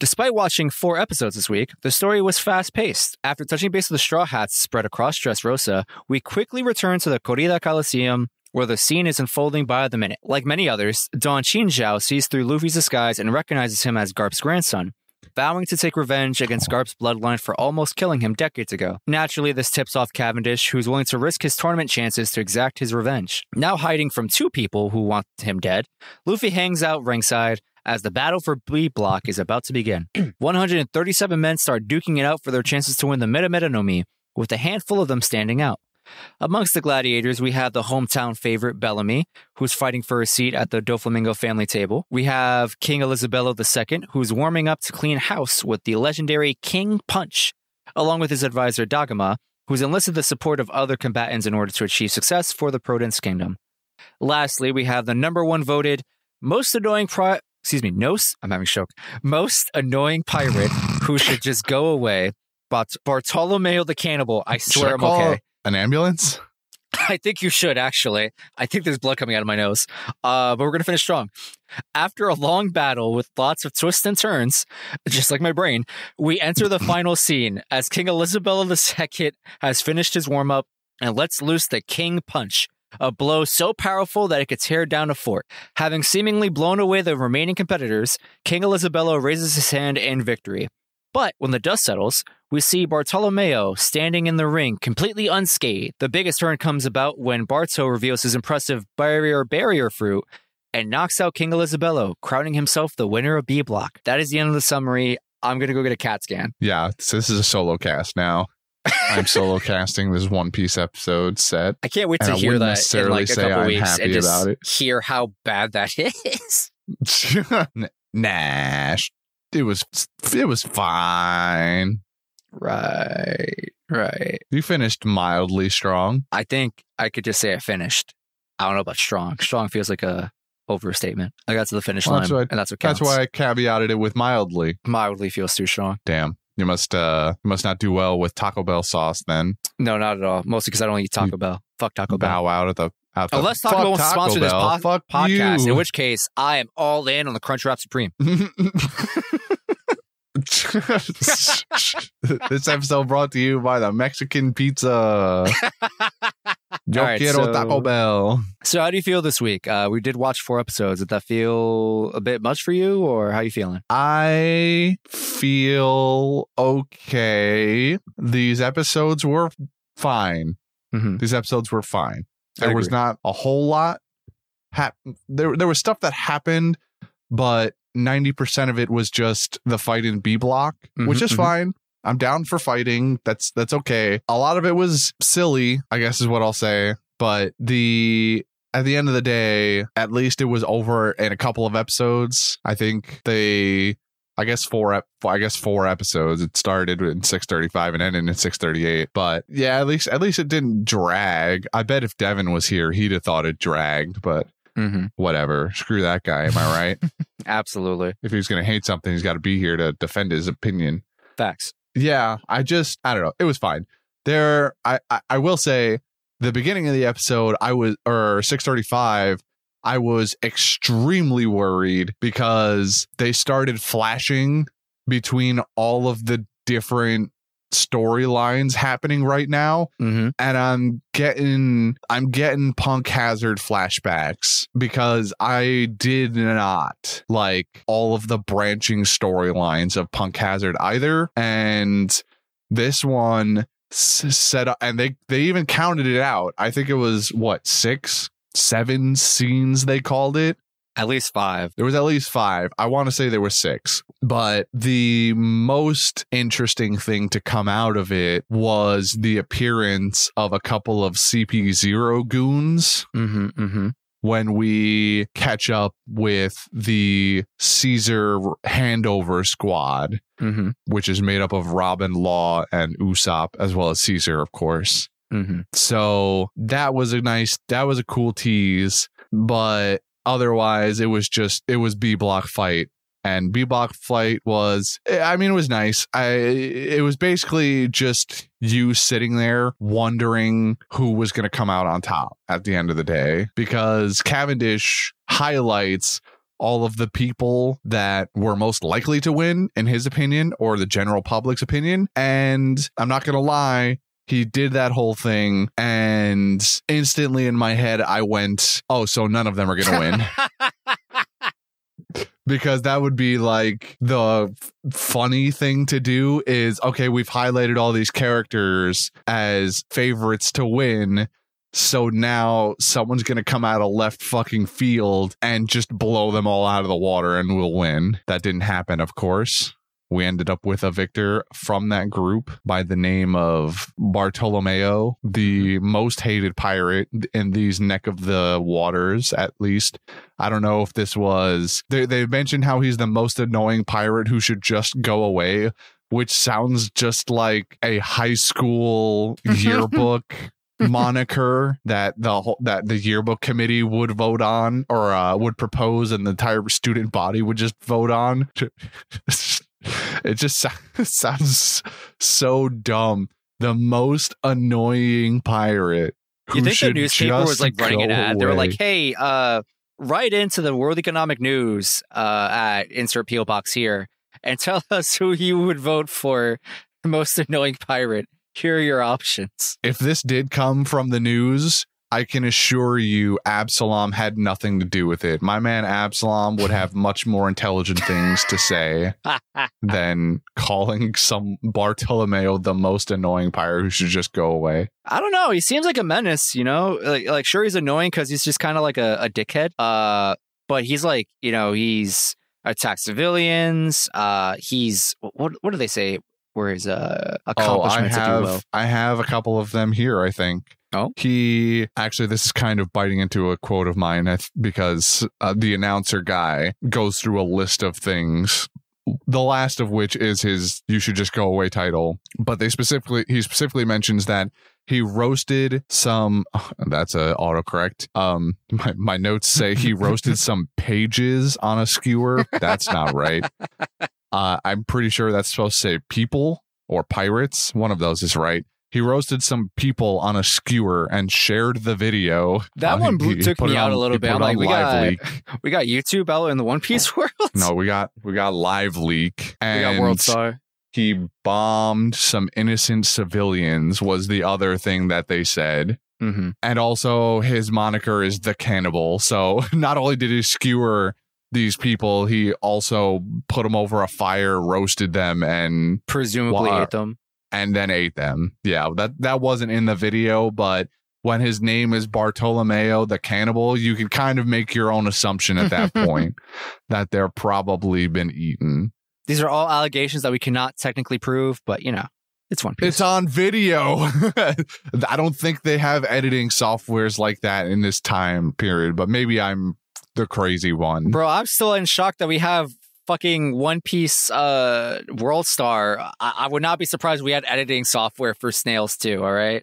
Despite watching four episodes this week, the story was fast paced. After touching base with the Straw Hats spread across Dressrosa, we quickly return to the Corrida Colosseum where the scene is unfolding by the minute. Like many others, Don Chinjao sees through Luffy's disguise and recognizes him as Garp's grandson, vowing to take revenge against Garp's bloodline for almost killing him decades ago. Naturally, this tips off Cavendish, who's willing to risk his tournament chances to exact his revenge. Now hiding from two people who want him dead, Luffy hangs out ringside as the battle for B Block is about to begin. 137 men start duking it out for their chances to win the Mera Mera no Mi, with a handful of them standing out. Amongst the gladiators, we have the hometown favorite Bellamy, who's fighting for a seat at the Doflamingo family table. We have King Elizabello II, who's warming up to clean house with the legendary King Punch, along with his advisor Dagama, who's enlisted the support of other combatants in order to achieve success for the Prodence Kingdom. Lastly, we have the number one voted most annoying pri- excuse me, nos, I'm having a stroke. Most annoying pirate who should just go away. But Bartolomeo the Cannibal, I swear I I'm okay. An ambulance? I think you should actually. I think there's blood coming out of my nose. Uh, but we're gonna finish strong. After a long battle with lots of twists and turns, just like my brain, we enter the final scene as King Elizabeth II has finished his warm up and lets loose the King Punch, a blow so powerful that it could tear down a fort. Having seemingly blown away the remaining competitors, King Elizabello raises his hand in victory. But when the dust settles, we see Bartolomeo standing in the ring, completely unscathed. The biggest turn comes about when Barto reveals his impressive barrier barrier fruit and knocks out King Elizabello, crowning himself the winner of B Block. That is the end of the summary. I'm gonna go get a CAT scan. Yeah, so this is a solo cast now. I'm solo casting this One Piece episode set. I can't wait to I hear that in necessarily like a couple I'm weeks happy and just about it. hear how bad that is. nah, sh- it was it was fine. Right, right. You finished mildly strong. I think I could just say I finished. I don't know about strong. Strong feels like a overstatement. I got to the finish Well, line, that's why- and that's what counts. That's why I caveated it with mildly. mildly feels too strong. Damn, you must uh you must not do well with Taco Bell sauce then. No, not at all. Mostly because I don't eat Taco Bell. Fuck Taco Bell. Bow out at the out the Unless Taco Bell wants to sponsor this pod- Fuck podcast, you. in which case I am all in on the Crunchwrap Supreme. this episode brought to you by the Mexican Pizza. Yo right, quiero so- Taco Bell. So, how do you feel this week? Uh, we did watch four episodes. Did that feel a bit much for you, or how you feeling? I feel okay. These episodes were fine. Mhm. These episodes were fine. There was not a whole lot. Hap- there, there was stuff that happened, but ninety percent of it was just the fight in B block, which Mhm, is mhm. fine. I'm down for fighting. That's that's okay. A lot of it was silly, I guess is what I'll say. But the at the end of the day, at least it was over in a couple of episodes. I think they I guess four I guess four episodes. It started in 635 and ended in 638. But yeah, at least at least it didn't drag. I bet if Devin was here, he'd have thought it dragged, but Mm-hmm. whatever. Screw that guy, am I right? Absolutely. if he's gonna hate something, he's gotta be here to defend his opinion Facts. Yeah i just i don't know it was fine. There I, I i will say the beginning of the episode i was or 635 i was extremely worried because they started flashing between all of the different storylines happening right now Mm-hmm. and I'm getting I'm getting Punk Hazard flashbacks because I did not like all of the branching storylines of Punk Hazard either, and this one set up and they they even counted it out. I think it was what six, seven scenes they called it. At least five. There was at least five. I want to say there were six. But the most interesting thing to come out of it was the appearance of a couple of CP0 goons Mm-hmm. Mm-hmm. when we catch up with the Caesar handover squad, Mm-hmm. which is made up of Robin Law and Usopp, as well as Caesar, of course. Mm-hmm. So that was a nice, that was a cool tease, but otherwise it was just, it was B block fight. And B block fight was, eh, I mean, it was nice. I, it was basically just you sitting there wondering who was going to come out on top at the end of the day because Cavendish highlights all of the people that were most likely to win, in his opinion, or the general public's opinion. And I'm not going to lie, he did that whole thing. And instantly in my head, I went, oh, so none of them are going to win. because that would be like the f- funny thing to do is okay we've highlighted all these characters as favorites to win so now someone's going to come out of left fucking field and just blow them all out of the water and we'll win. That didn't happen of course we ended up with a victor from that group by the name of Bartolomeo, the most hated pirate in these neck of the waters, at least. I don't know if this was. They, they mentioned how he's the most annoying pirate who should just go away, which sounds just like a high school yearbook. moniker that the whole that the yearbook committee would vote on or uh, would propose and the entire student body would just vote on it just sounds so dumb. The most annoying pirate. You think the newspaper was like running an ad? They were like, "Hey, uh, write into the World Economic News uh, at insert PO box here and tell us who you would vote for the most annoying pirate. Here are your options." if this did come from the news, I can assure you Absalom had nothing to do with it. My man Absalom would have much more intelligent things to say than calling some Bartolomeo the most annoying pirate who should just go away. I don't know. He seems like a menace, you know. Like, like sure, he's annoying because he's just kind of like a, a dickhead. Uh, but he's like, you know, he's attacks civilians. Uh, he's what? What do they say? Where his uh Oh, I accomplishments, you will. have I have a couple of them here, I think. Oh? He actually this is kind of biting into a quote of mine th- because uh, the announcer guy goes through a list of things the last of which is his you should just go away title but they specifically he specifically mentions that he roasted some that's a autocorrect um my, my notes say he roasted some pages on a skewer. That's not right. Uh i'm pretty sure that's supposed to say people or pirates. One of those is right he roasted some people on a skewer and shared the video That Uh, one he- took me out on- a little bit. I'm like, we got Leak. we got YouTube out in the One Piece world. no we got we got live leak we got World Star. he bombed some innocent civilians was the other thing that they said Mm-hmm. and also his moniker is the cannibal so not only did he skewer these people he also put them over a fire roasted them and Presumably Wa- ate them. And then ate them yeah that that wasn't in the video but when his name is Bartolomeo the cannibal you can kind of make your own assumption at that point that they're probably been eaten These are all allegations that we cannot technically prove, but you know, it's One Piece. It's on video. I don't think they have editing softwares like that in this time period, but maybe I'm the crazy one. Bro, I'm still in shock that we have fucking One Piece uh World Star. I, I would not be surprised we had editing software for snails too, all right?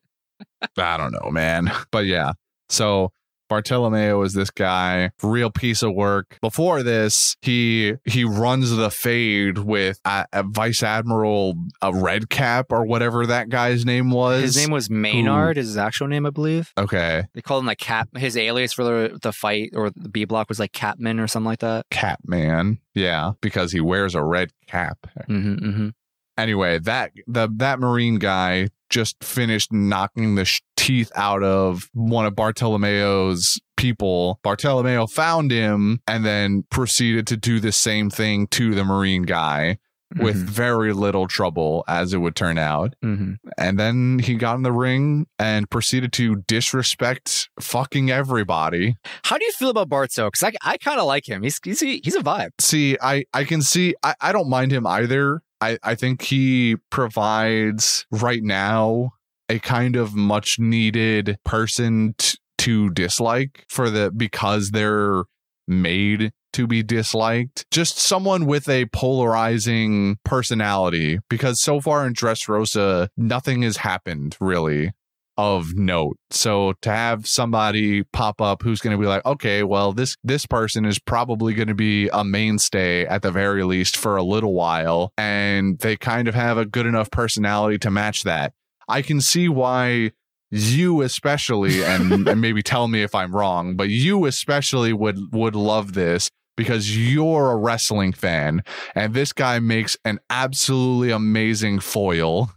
I don't know, man. But yeah. So Bartolomeo is this guy, real piece of work. Before this, he he runs the fade with a, a Vice Admiral a Red Cap or whatever that guy's name was. His name was Maynard, his actual name, I believe. okay, They called him like Cap. His alias for the the fight or the B block was like Capman or something like that. Catman. Yeah, because he wears a red cap. Mm-hmm, mm-hmm. anyway that the that marine guy just finished knocking the sh- teeth out of one of bartolomeo's people bartolomeo found him and then proceeded to do the same thing to the marine guy with very little trouble as it would turn out Mm-hmm. and then he got in the ring and proceeded to disrespect fucking everybody How do you feel about Barto? Because I, I kind of like him. He's he's a, he's a vibe. see i i can see i, I don't mind him either i i think he provides right now a kind of much needed person t- to dislike for the because they're made to be disliked just someone with a polarizing personality because so far in dressrosa nothing has happened really of note. So to have somebody pop up who's going to be like, okay, well this this person is probably going to be a mainstay at the very least for a little while, and they kind of have a good enough personality to match that. I can see why you especially, and, and maybe tell me if I'm wrong, but you especially would would love this because you're a wrestling fan and this guy makes an absolutely amazing foil.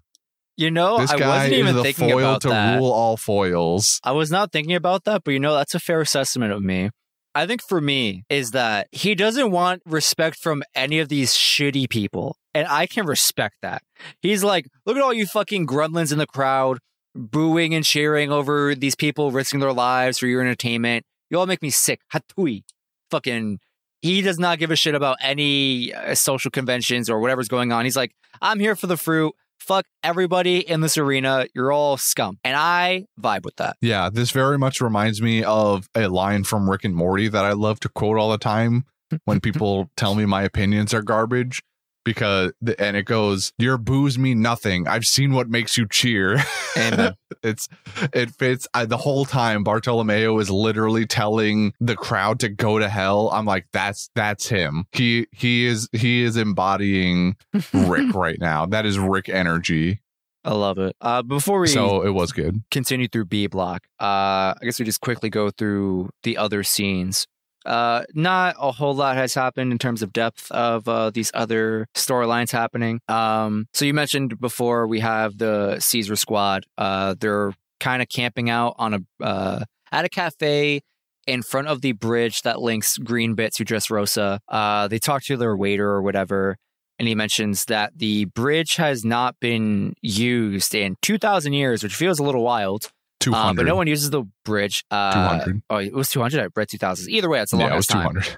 You know, this I guy wasn't is even the thinking foil about to that. rule all foils. I was not thinking about that, but you know, that's a fair assessment of me. I think for me is that he doesn't want respect from any of these shitty people. And I can respect that. He's like, look at all you fucking gremlins in the crowd booing and cheering over these people risking their lives for your entertainment. You all make me sick. Hatui. Fucking, he does not give a shit about any uh, social conventions or whatever's going on. He's like, I'm here for the fruit. Fuck everybody in this arena. You're all scum. And I vibe with that. Yeah, this very much reminds me of a line from Rick and Morty that I love to quote all the time when people tell me my opinions are garbage. Because and it goes, your boos mean nothing. I've seen what makes you cheer. and it's it fits. I, the whole time Bartolomeo is literally telling the crowd to go to hell. I'm like, that's that's him. He he is he is embodying Rick right now. That is Rick energy. I love it. Uh, before we So it was good. continue through B block, uh, I guess we just quickly go through the other scenes. Uh, not a whole lot has happened in terms of depth of uh, these other storylines happening. Um, so you mentioned before we have the Caesar squad. Uh, they're kind of camping out on a uh, at a cafe in front of the bridge that links Greenbit to Dressrosa. Uh, they talk to their waiter or whatever, and he mentions that the bridge has not been used in 2,000 years, which feels a little wild. Two Uh, but no one uses the bridge. Uh, 200. Oh, it was 200. I read 2000. Either way, it's a long yeah, it was 200. time.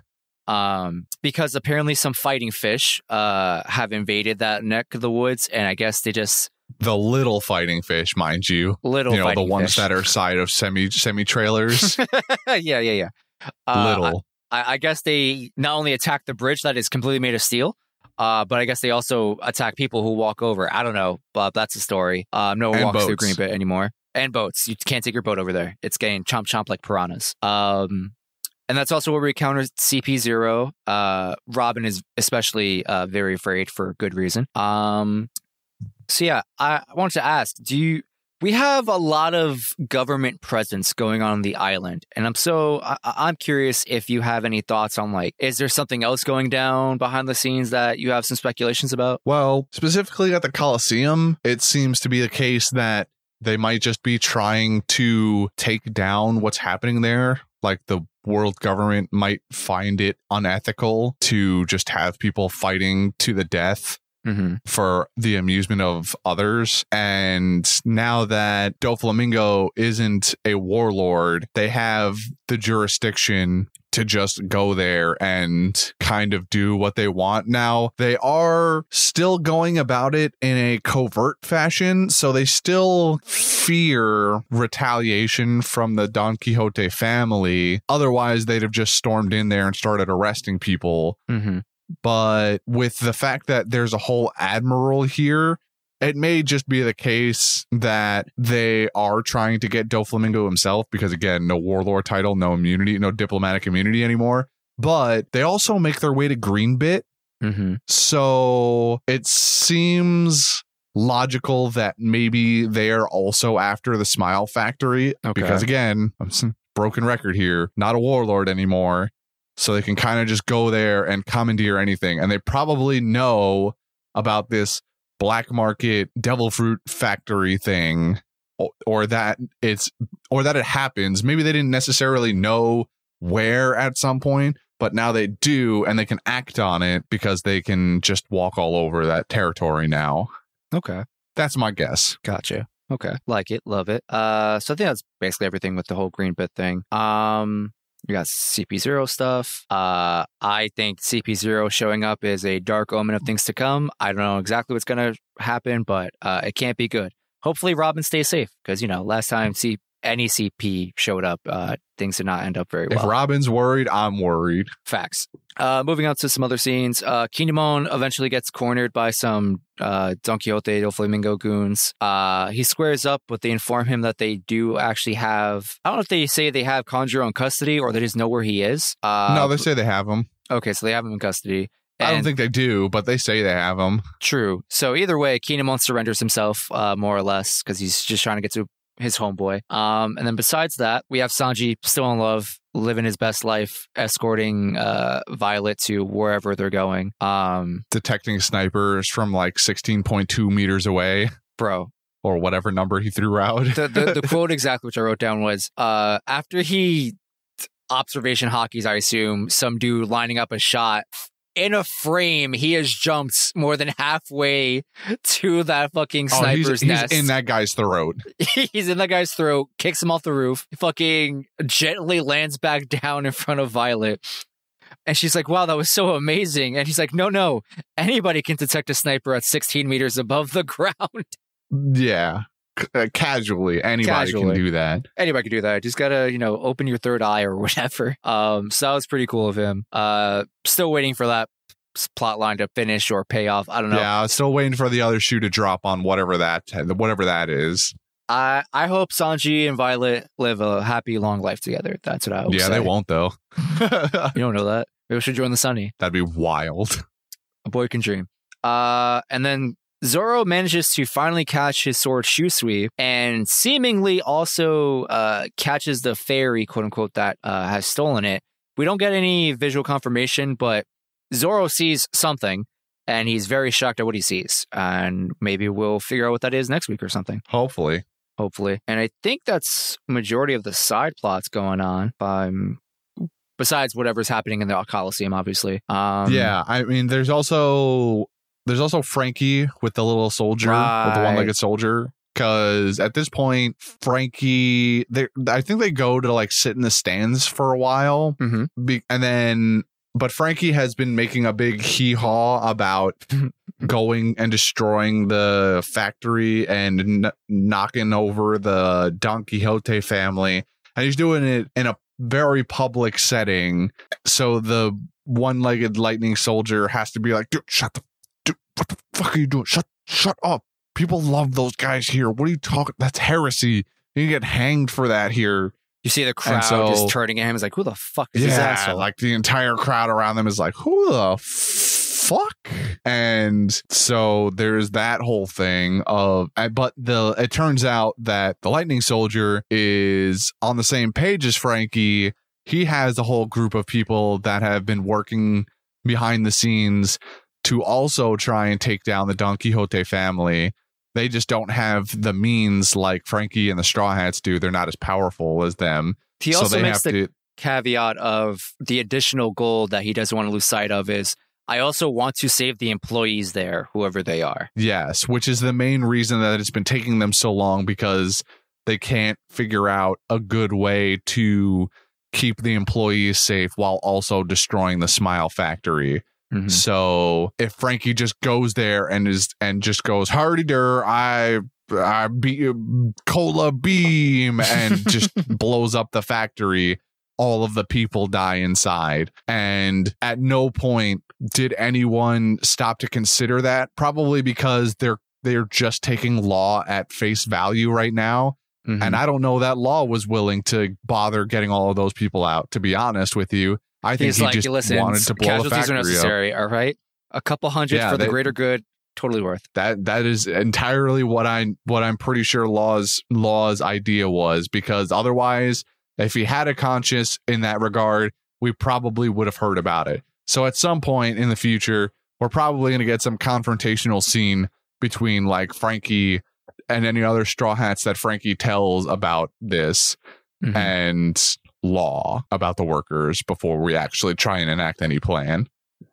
Um, because apparently some fighting fish uh, have invaded that neck of the woods, and I guess they just The little fighting fish, mind you. little you know the ones fish. that are side of semi semi trailers. yeah, yeah, yeah. Uh, little. I, I guess they not only attack the bridge that is completely made of steel, uh, but I guess they also attack people who walk over. I don't know, but that's a story. Um, no one And walks through boats. Green Bit anymore. And boats. You can't take your boat over there. It's getting chomp chomp like piranhas. Um, and that's also where we encounter CP0. Uh, Robin is especially uh, very afraid for good reason. Um, so yeah, I, I wanted to ask, do you we have a lot of government presence going on, on the island and i'm so I, i'm curious if you have any thoughts on like is there something else going down behind the scenes that you have some speculations about Well, specifically at the Coliseum, it seems to be the case that they might just be trying to take down what's happening there. Like the world government might find it unethical to just have people fighting to the death mm-hmm. for the amusement of others. And now that Doflamingo isn't a warlord, they have the jurisdiction to just go there and kind of do what they want. Now, they are still going about it in a covert fashion, so they still fear retaliation from the Don Quixote family. Otherwise, they'd have just stormed in there and started arresting people Mm-hmm. but with the fact that there's a whole admiral here it may just be the case that they are trying to get Doflamingo himself because again no warlord title no immunity no diplomatic immunity anymore but they also make their way to greenbit Mm-hmm. so it seems logical that maybe they're also after the smile factory Okay. because again i'm broken record here not a warlord anymore so they can kind of just go there and commandeer anything and they probably know about this black market devil fruit factory thing or, or that it's or that it happens. Maybe they didn't necessarily know where at some point but now they do and they can act on it because they can just walk all over that territory now. Okay. That's my guess. Gotcha. Okay. Like it love it. Uh so i think that's basically everything with the whole green bit thing. Um you got CP0 stuff. Uh, I think CP0 showing up is a dark omen of things to come. I don't know exactly what's going to happen, but uh, it can't be good. Hopefully, Robin stays safe because, you know, last time C- any CP showed up, uh, things did not end up very well. if robin's worried i'm worried Facts. Uh, moving on to some other scenes. Uh, Kinemon eventually gets cornered by some uh, Don Quixote do Flamingo goons. Uh, he squares up, but they inform him that they do actually have. I don't know if they say they have Kanjuro in custody or they just know where he is. Uh, no they say they have him. okay, so they have him in custody. i don't think they do but they say they have him. True. So either way, Kinemon surrenders himself, uh, more or less, because he's just trying to get to his homeboy. Um, and then besides that, we have Sanji still in love, living his best life, escorting uh, Violet to wherever they're going. Um, Detecting snipers from like 16.2 meters away bro, or whatever number he threw out. the, the, the quote exactly which I wrote down was uh, after he observation hakis, I assume, some dude lining up a shot. In a frame, he has jumped more than halfway to that fucking Oh, he's- sniper's he's, nest. in that guy's throat. he's in that guy's throat, kicks him off the roof, fucking gently lands back down in front of Violet. And she's like, wow, that was so amazing. And he's like, no, no, anybody can detect a sniper at 16 meters above the ground. Yeah. Uh, casually, anybody Casually. can do that. anybody can do that. Just gotta, you know, open your third eye or whatever. Um, so that was pretty cool of him. Uh, still waiting for that plot line to finish or pay off. I don't know. Yeah, still waiting for the other shoe to drop on whatever that whatever that is. I I hope Sanji and Violet live a happy long life together. That's what I hope. yeah, they won't though. You don't know that. Maybe we should join the Sunny. That'd be wild. A boy can dream. Uh, and then Zoro manages to finally catch his sword Shusui and seemingly also uh, catches the fairy, quote unquote, that uh, has stolen it. We don't get any visual confirmation, but Zoro sees something and he's very shocked at what he sees. And maybe we'll figure out what that is next week or something, Hopefully. hopefully. And I think that's majority of the side plots going on. Um, besides whatever's happening in the Coliseum, obviously. Um, yeah, I mean, there's also there's also Franky with the little soldier, with the one-legged soldier. Because at this point, Franky, they I think they go to like sit in the stands for a while, mhm. be, and then but Franky has been making a big hee haw about going and destroying the factory and kn- knocking over the Don Quixote family, and he's doing it in a very public setting. So the one-legged lightning soldier has to be like, "Dude, shut the, what the fuck are you doing? Shut, shut up! People love those guys here. What are you talking? That's heresy. You can get hanged for that here." You see the crowd so- just turning at him. It's like, who the fuck is this yeah, asshole? like the entire crowd around them is like, who the fuck? And so there's that whole thing of, uh, but the it turns out that the Lightning Soldier is on the same page as Franky. He has a whole group of people that have been working behind the scenes to also try and take down the Don Quixote family. They just don't have the means like Franky and the Straw Hats do. They're not as powerful as them. he so also they makes have the to caveat of the additional goal that he doesn't want to lose sight of is I also want to save the employees there, whoever they are. Yes, which is the main reason that it's been taking them so long because they can't figure out a good way to keep the employees safe while also destroying the smile factory. Mhm. So if Franky just goes there and is and just goes hardy der, I I be cola beam and just blows up the factory, all of the people die inside. And at no point did anyone stop to consider that. Probably because they're they're just taking law at face value right now. Mhm. And I don't know that law was willing to bother getting all of those people out, to be honest with you. I think He's he like, just listen, wanted to blow casualties are factory up. necessary, all right? A couple hundred Yeah, for the greater good, totally worth. That that is entirely what I what I'm pretty sure Law's Law's idea was because otherwise, if he had a conscience in that regard, we probably would have heard about it. So at some point in the future, we're probably going to get some confrontational scene between like Franky and any other straw hats that Franky tells about this Mhm. and Law about the workers before we actually try and enact any plan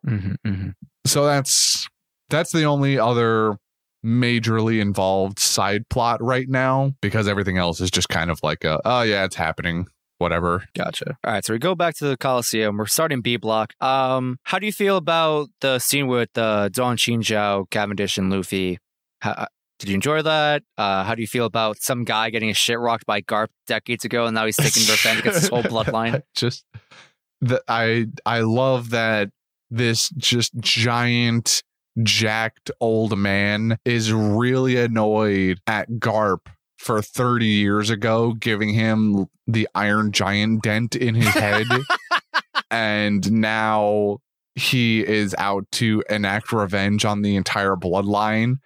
Mhm, mhm. so that's that's the only other majorly involved side plot right now because everything else is just kind of like a oh yeah it's happening whatever Gotcha. All right, so we go back to the Coliseum. We're starting B block. Um, how do you feel about the scene with uh, Don Chinjao, Cavendish, and Luffy? How, did you enjoy that? Uh, how do you feel about some guy getting a shit rocked by Garp decades ago, and now he's taking revenge against his whole bloodline? just the i i love that this just giant jacked old man is really annoyed at garp for 30 years ago giving him the iron giant dent in his head and now he is out to enact revenge on the entire bloodline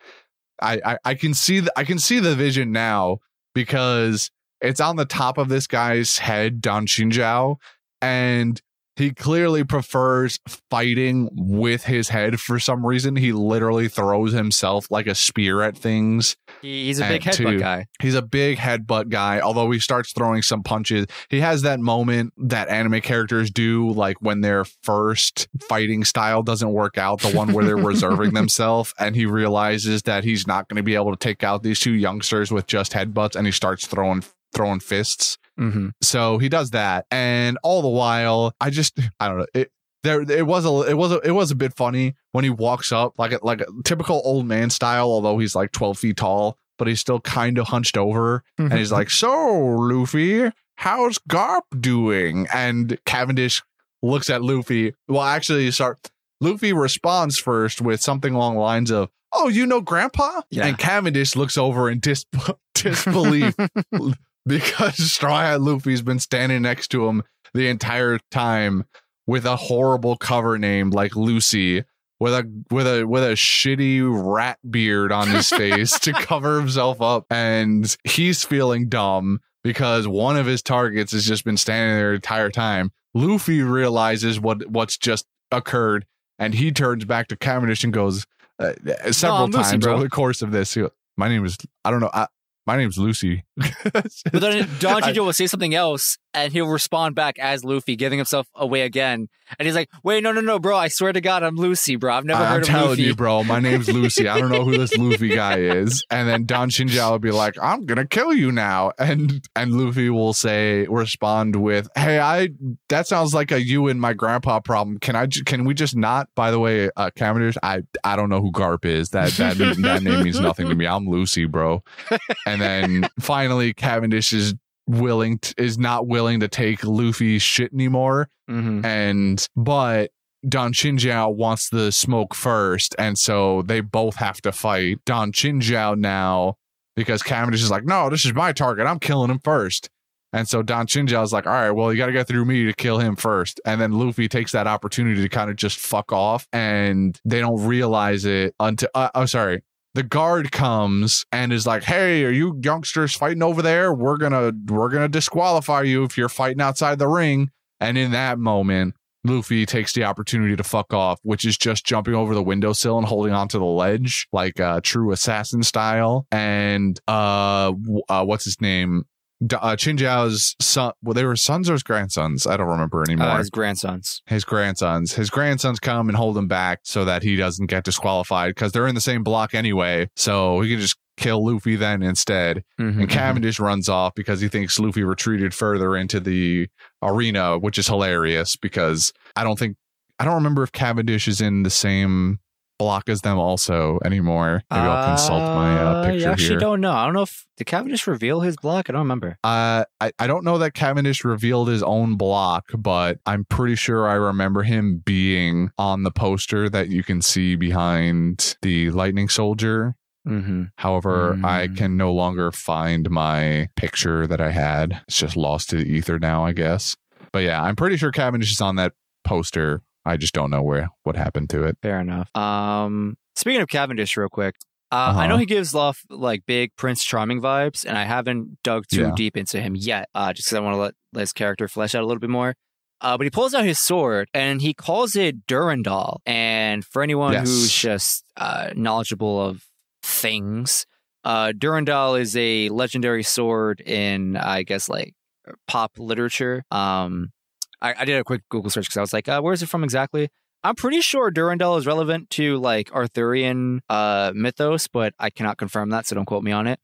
i i, can see the, i can see the vision now because it's on the top of this guy's head don Chinjao, and he clearly prefers fighting with his head for some reason. He literally throws himself like a spear at things. He, he's a big headbutt two- guy. He's a big headbutt guy, although he starts throwing some punches. He has that moment that anime characters do, like when their first fighting style doesn't work out, the one where they're reserving themselves, and he realizes that he's not going to be able to take out these two youngsters with just headbutts, and he starts throwing throwing fists. Mm-hmm. So he does that, and all the while, I just I don't know it. There, it was a, it was a, it was a bit funny when he walks up like a, like a typical old man style, although he's like twelve feet tall, but he's still kind of hunched over, and he's mm-hmm. like, "So, Luffy, how's Garp doing?" And Cavendish looks at Luffy. Well, actually, sorry, Luffy responds first with something along the lines of, "Oh, you know Grandpa?" Yeah. And Cavendish looks over in dis- disbelief because Straw Hat Luffy's been standing next to him the entire time with a horrible cover name like Lucy with a with a with a shitty rat beard on his face to cover himself up and he's feeling dumb because one of his targets has just been standing there the entire time. Luffy realizes what what's just occurred and he turns back to Cavendish and goes uh, several Lucy, times bro. over the course of this. goes, My name is I don't know. I, my name's Lucy. But then Don will say something else, and he'll respond back as Luffy, giving himself away again. And he's like, "Wait, no, no, no, bro! I swear to God, I'm Lucy, bro. I've never heard of the remote. I'm of telling Luffy." you, bro. My name's Lucy. I don't know who this Luffy guy is. And then Don Chinjao will be like, "I'm gonna kill you now," and and Luffy will say, respond with, "Hey, I that sounds like a you and my grandpa problem. Can I? Can we just not? By the way, uh, Cavendish, I I don't know who Garp is. That that that name means nothing to me. I'm Lucy, bro." And then finally, Cavendish is willing to, is not willing to take Luffy's shit anymore Mhm. and but Don Chinjao wants the smoke first, and so they both have to fight Don Chinjao now because Cavendish is like, no, this is my target. I'm killing him first. And so Don Chinjao is like, all right, well, you got to get through me to kill him first. And then Luffy takes that opportunity to kind of just fuck off, and they don't realize it until, uh, oh, sorry. The guard comes and is like, "Hey, are you youngsters fighting over there? We're gonna we're gonna disqualify you if you're fighting outside the ring." And in that moment, Luffy takes the opportunity to fuck off, which is just jumping over the windowsill and holding onto the ledge like uh, true assassin style. And uh, uh what's his name? Uh, son. Well, they were sons or his grandsons. I don't remember anymore. Uh, his grandsons. his grandsons. His grandsons come and hold him back so that he doesn't get disqualified because they're in the same block anyway. So he can just kill Luffy then instead. Mhm, And mhm. Cavendish runs off because he thinks Luffy retreated further into the arena, which is hilarious because I don't think I don't remember if Cavendish is in the same block as them also anymore. Maybe I'll consult my uh, Uh, picture I actually here. don't know. I don't know if did Cavendish reveal his block. I don't remember. Uh, I, I don't know that Cavendish revealed his own block, but I'm pretty sure I remember him being on the poster that you can see behind the Lightning Soldier. Mm-hmm. However, I Mm. can no longer find my picture that I had. It's just lost to the ether now, I guess. But yeah, I'm pretty sure Cavendish is on that poster. I just don't know where what happened to it. Fair enough. Um, speaking of Cavendish, real quick, uh, I know Uh-huh. he gives off like big Prince Charming vibes, and I haven't dug too Yeah. deep into him yet, uh, just because I want to let, let his character flesh out a little bit more. Uh, but he pulls out his sword and he calls it Durandal. And for anyone Yes. who's just uh, knowledgeable of things, uh, Durandal is a legendary sword in, I guess, like pop literature. Um, I, I did a quick Google search because I was like, uh, where's it from exactly? I'm pretty sure Durandal is relevant to like Arthurian uh, mythos, but I cannot confirm that, so don't quote me on it.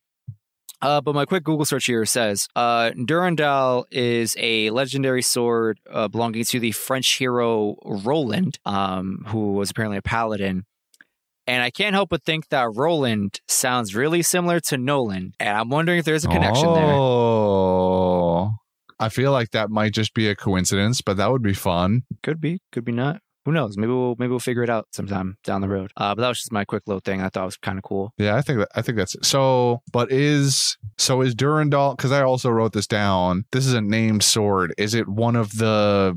Uh, but my quick Google search here says uh, Durandal is a legendary sword uh, belonging to the French hero Roland, um, who was apparently a paladin. And I can't help but think that Roland sounds really similar to Noland, and I'm wondering if there's a connection there. I feel like that might just be a coincidence, but that would be fun. Could be, could be not. Who knows? Maybe we'll maybe we'll figure it out sometime down the road. Uh, but that was just my quick little thing. I thought was kind of cool. Yeah, I think that I think that's it. so. But is so is Durandal? Because I also wrote this down. This is a named sword. Is it one of the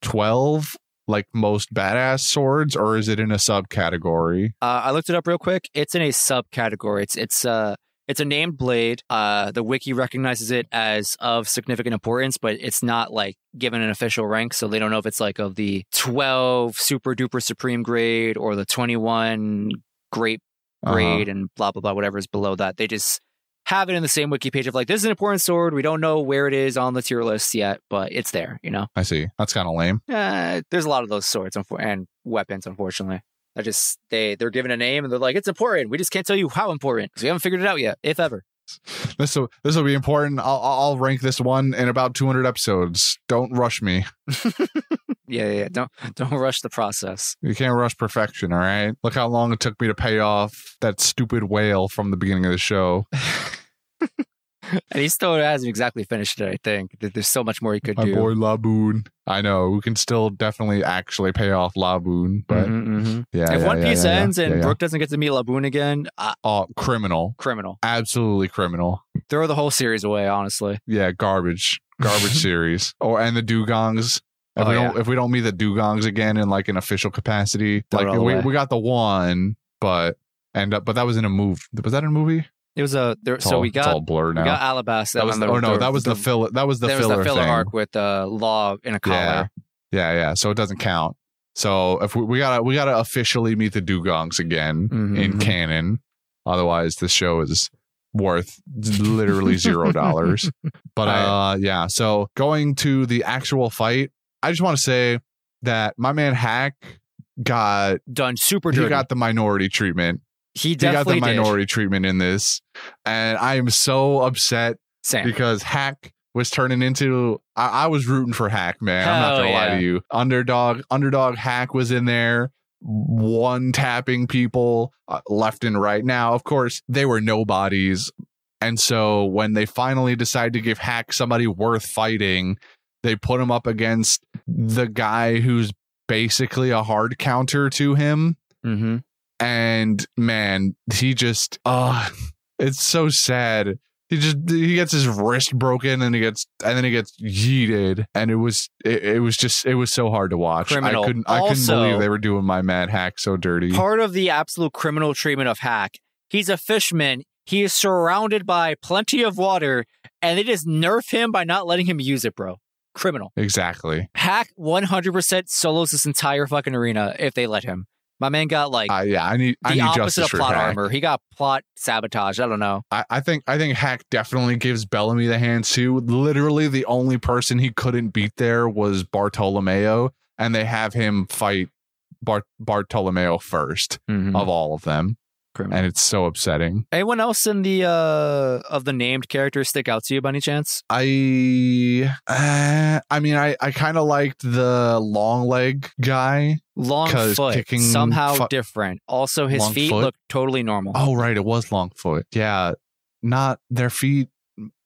twelve like most badass swords, or is it in a subcategory? Uh, I looked it up real quick. It's in a subcategory. It's it's uh It's a named blade. Uh, the wiki recognizes it as of significant importance, but it's not like given an official rank, so they don't know if it's like of the 12 super duper supreme grade or the 21 great Uh-huh. grade and blah blah blah whatever is below that. They just have it in the same wiki page of like this is an important sword. We don't know where it is on the tier list yet, but it's there. You know, I see. That's kind of lame. uh, there's a lot of those swords and weapons, unfortunately. I just they they're given a name and they're like it's important. We just can't tell you how important because we haven't figured it out yet, if ever. This will this will be important. I'll I'll rank this one in about 200 episodes. Don't rush me. Yeah, yeah. yeah. Don't don't rush the process. You can't rush perfection. All right. Look how long it took me to pay off that stupid whale from the beginning of the show. And he still hasn't exactly finished it. I think There- there's so much more he could My do. My boy Laboon. I know we can still definitely actually pay off Laboon, but Mhm, mhm. yeah. if yeah, One yeah, Piece yeah, ends and. Brook doesn't get to meet Laboon again, uh, oh, criminal, criminal. absolutely criminal. Throw the whole series away. Honestly, Yeah, garbage, garbage series. Or and the dugongs. If Oh, we don't if we don't meet the dugongs again in like an official capacity, Throw like we, we got the one, but and uh, but that was in a move. Was that in a movie? It was a there, It's so we it's all got blurred now. we got Alabasta. that was the, the, oh no, the- that was the, filler. That was the there was filler the filler thing. arc with uh, Law in a collar. Yeah, yeah. So it doesn't count. So if we, we gotta we gotta officially meet the dugongs again Mhm, in canon, otherwise the show is worth literally zero dollars. But uh, yeah. So going to the actual fight, I just want to say that my man Hack got Done super he got the minority treatment. He He got the definitely did. minority treatment in this, and I am so upset Same. because Hack was turning into. I, I was rooting for Hack, man. I'm not gonna lie to you. Underdog, underdog Hack was in there, one tapping people uh, left and right. Now, of course, they were nobodies, and so when they finally decide to give Hack somebody worth fighting, they put him up against the guy who's basically a hard counter to him hmm and man, he just uh it's so sad. He just he gets his wrist broken and he gets and then he gets yeeted and it was it, it was just it was so hard to watch. Criminal. I couldn't I couldn't believe they were doing my mad hack so dirty. Part of the absolute criminal treatment of Hack. He's a fishman. He is surrounded by plenty of water, and they just nerf him by not letting him use it, bro. Criminal. exactly. Hack 100% solos this entire fucking arena if they let him. My man got like Uh, yeah, I need I the need opposite justice of plot armor. He got plot sabotage. I don't know. I, I think I think Hack definitely gives Bellamy the hand too. Literally, the only person he couldn't beat there was Bartolomeo, and they have him fight Bart Bartolomeo 1st Mm-hmm. of all of them, Criminal. and it's so upsetting. Anyone else in the uh of the named characters stick out to you by any chance? I uh, I mean I I kind of liked the long leg guy. Long foot, kicking somehow fu- different. Also, his Long feet foot? look totally normal. Oh right, it was long foot. Yeah, not their feet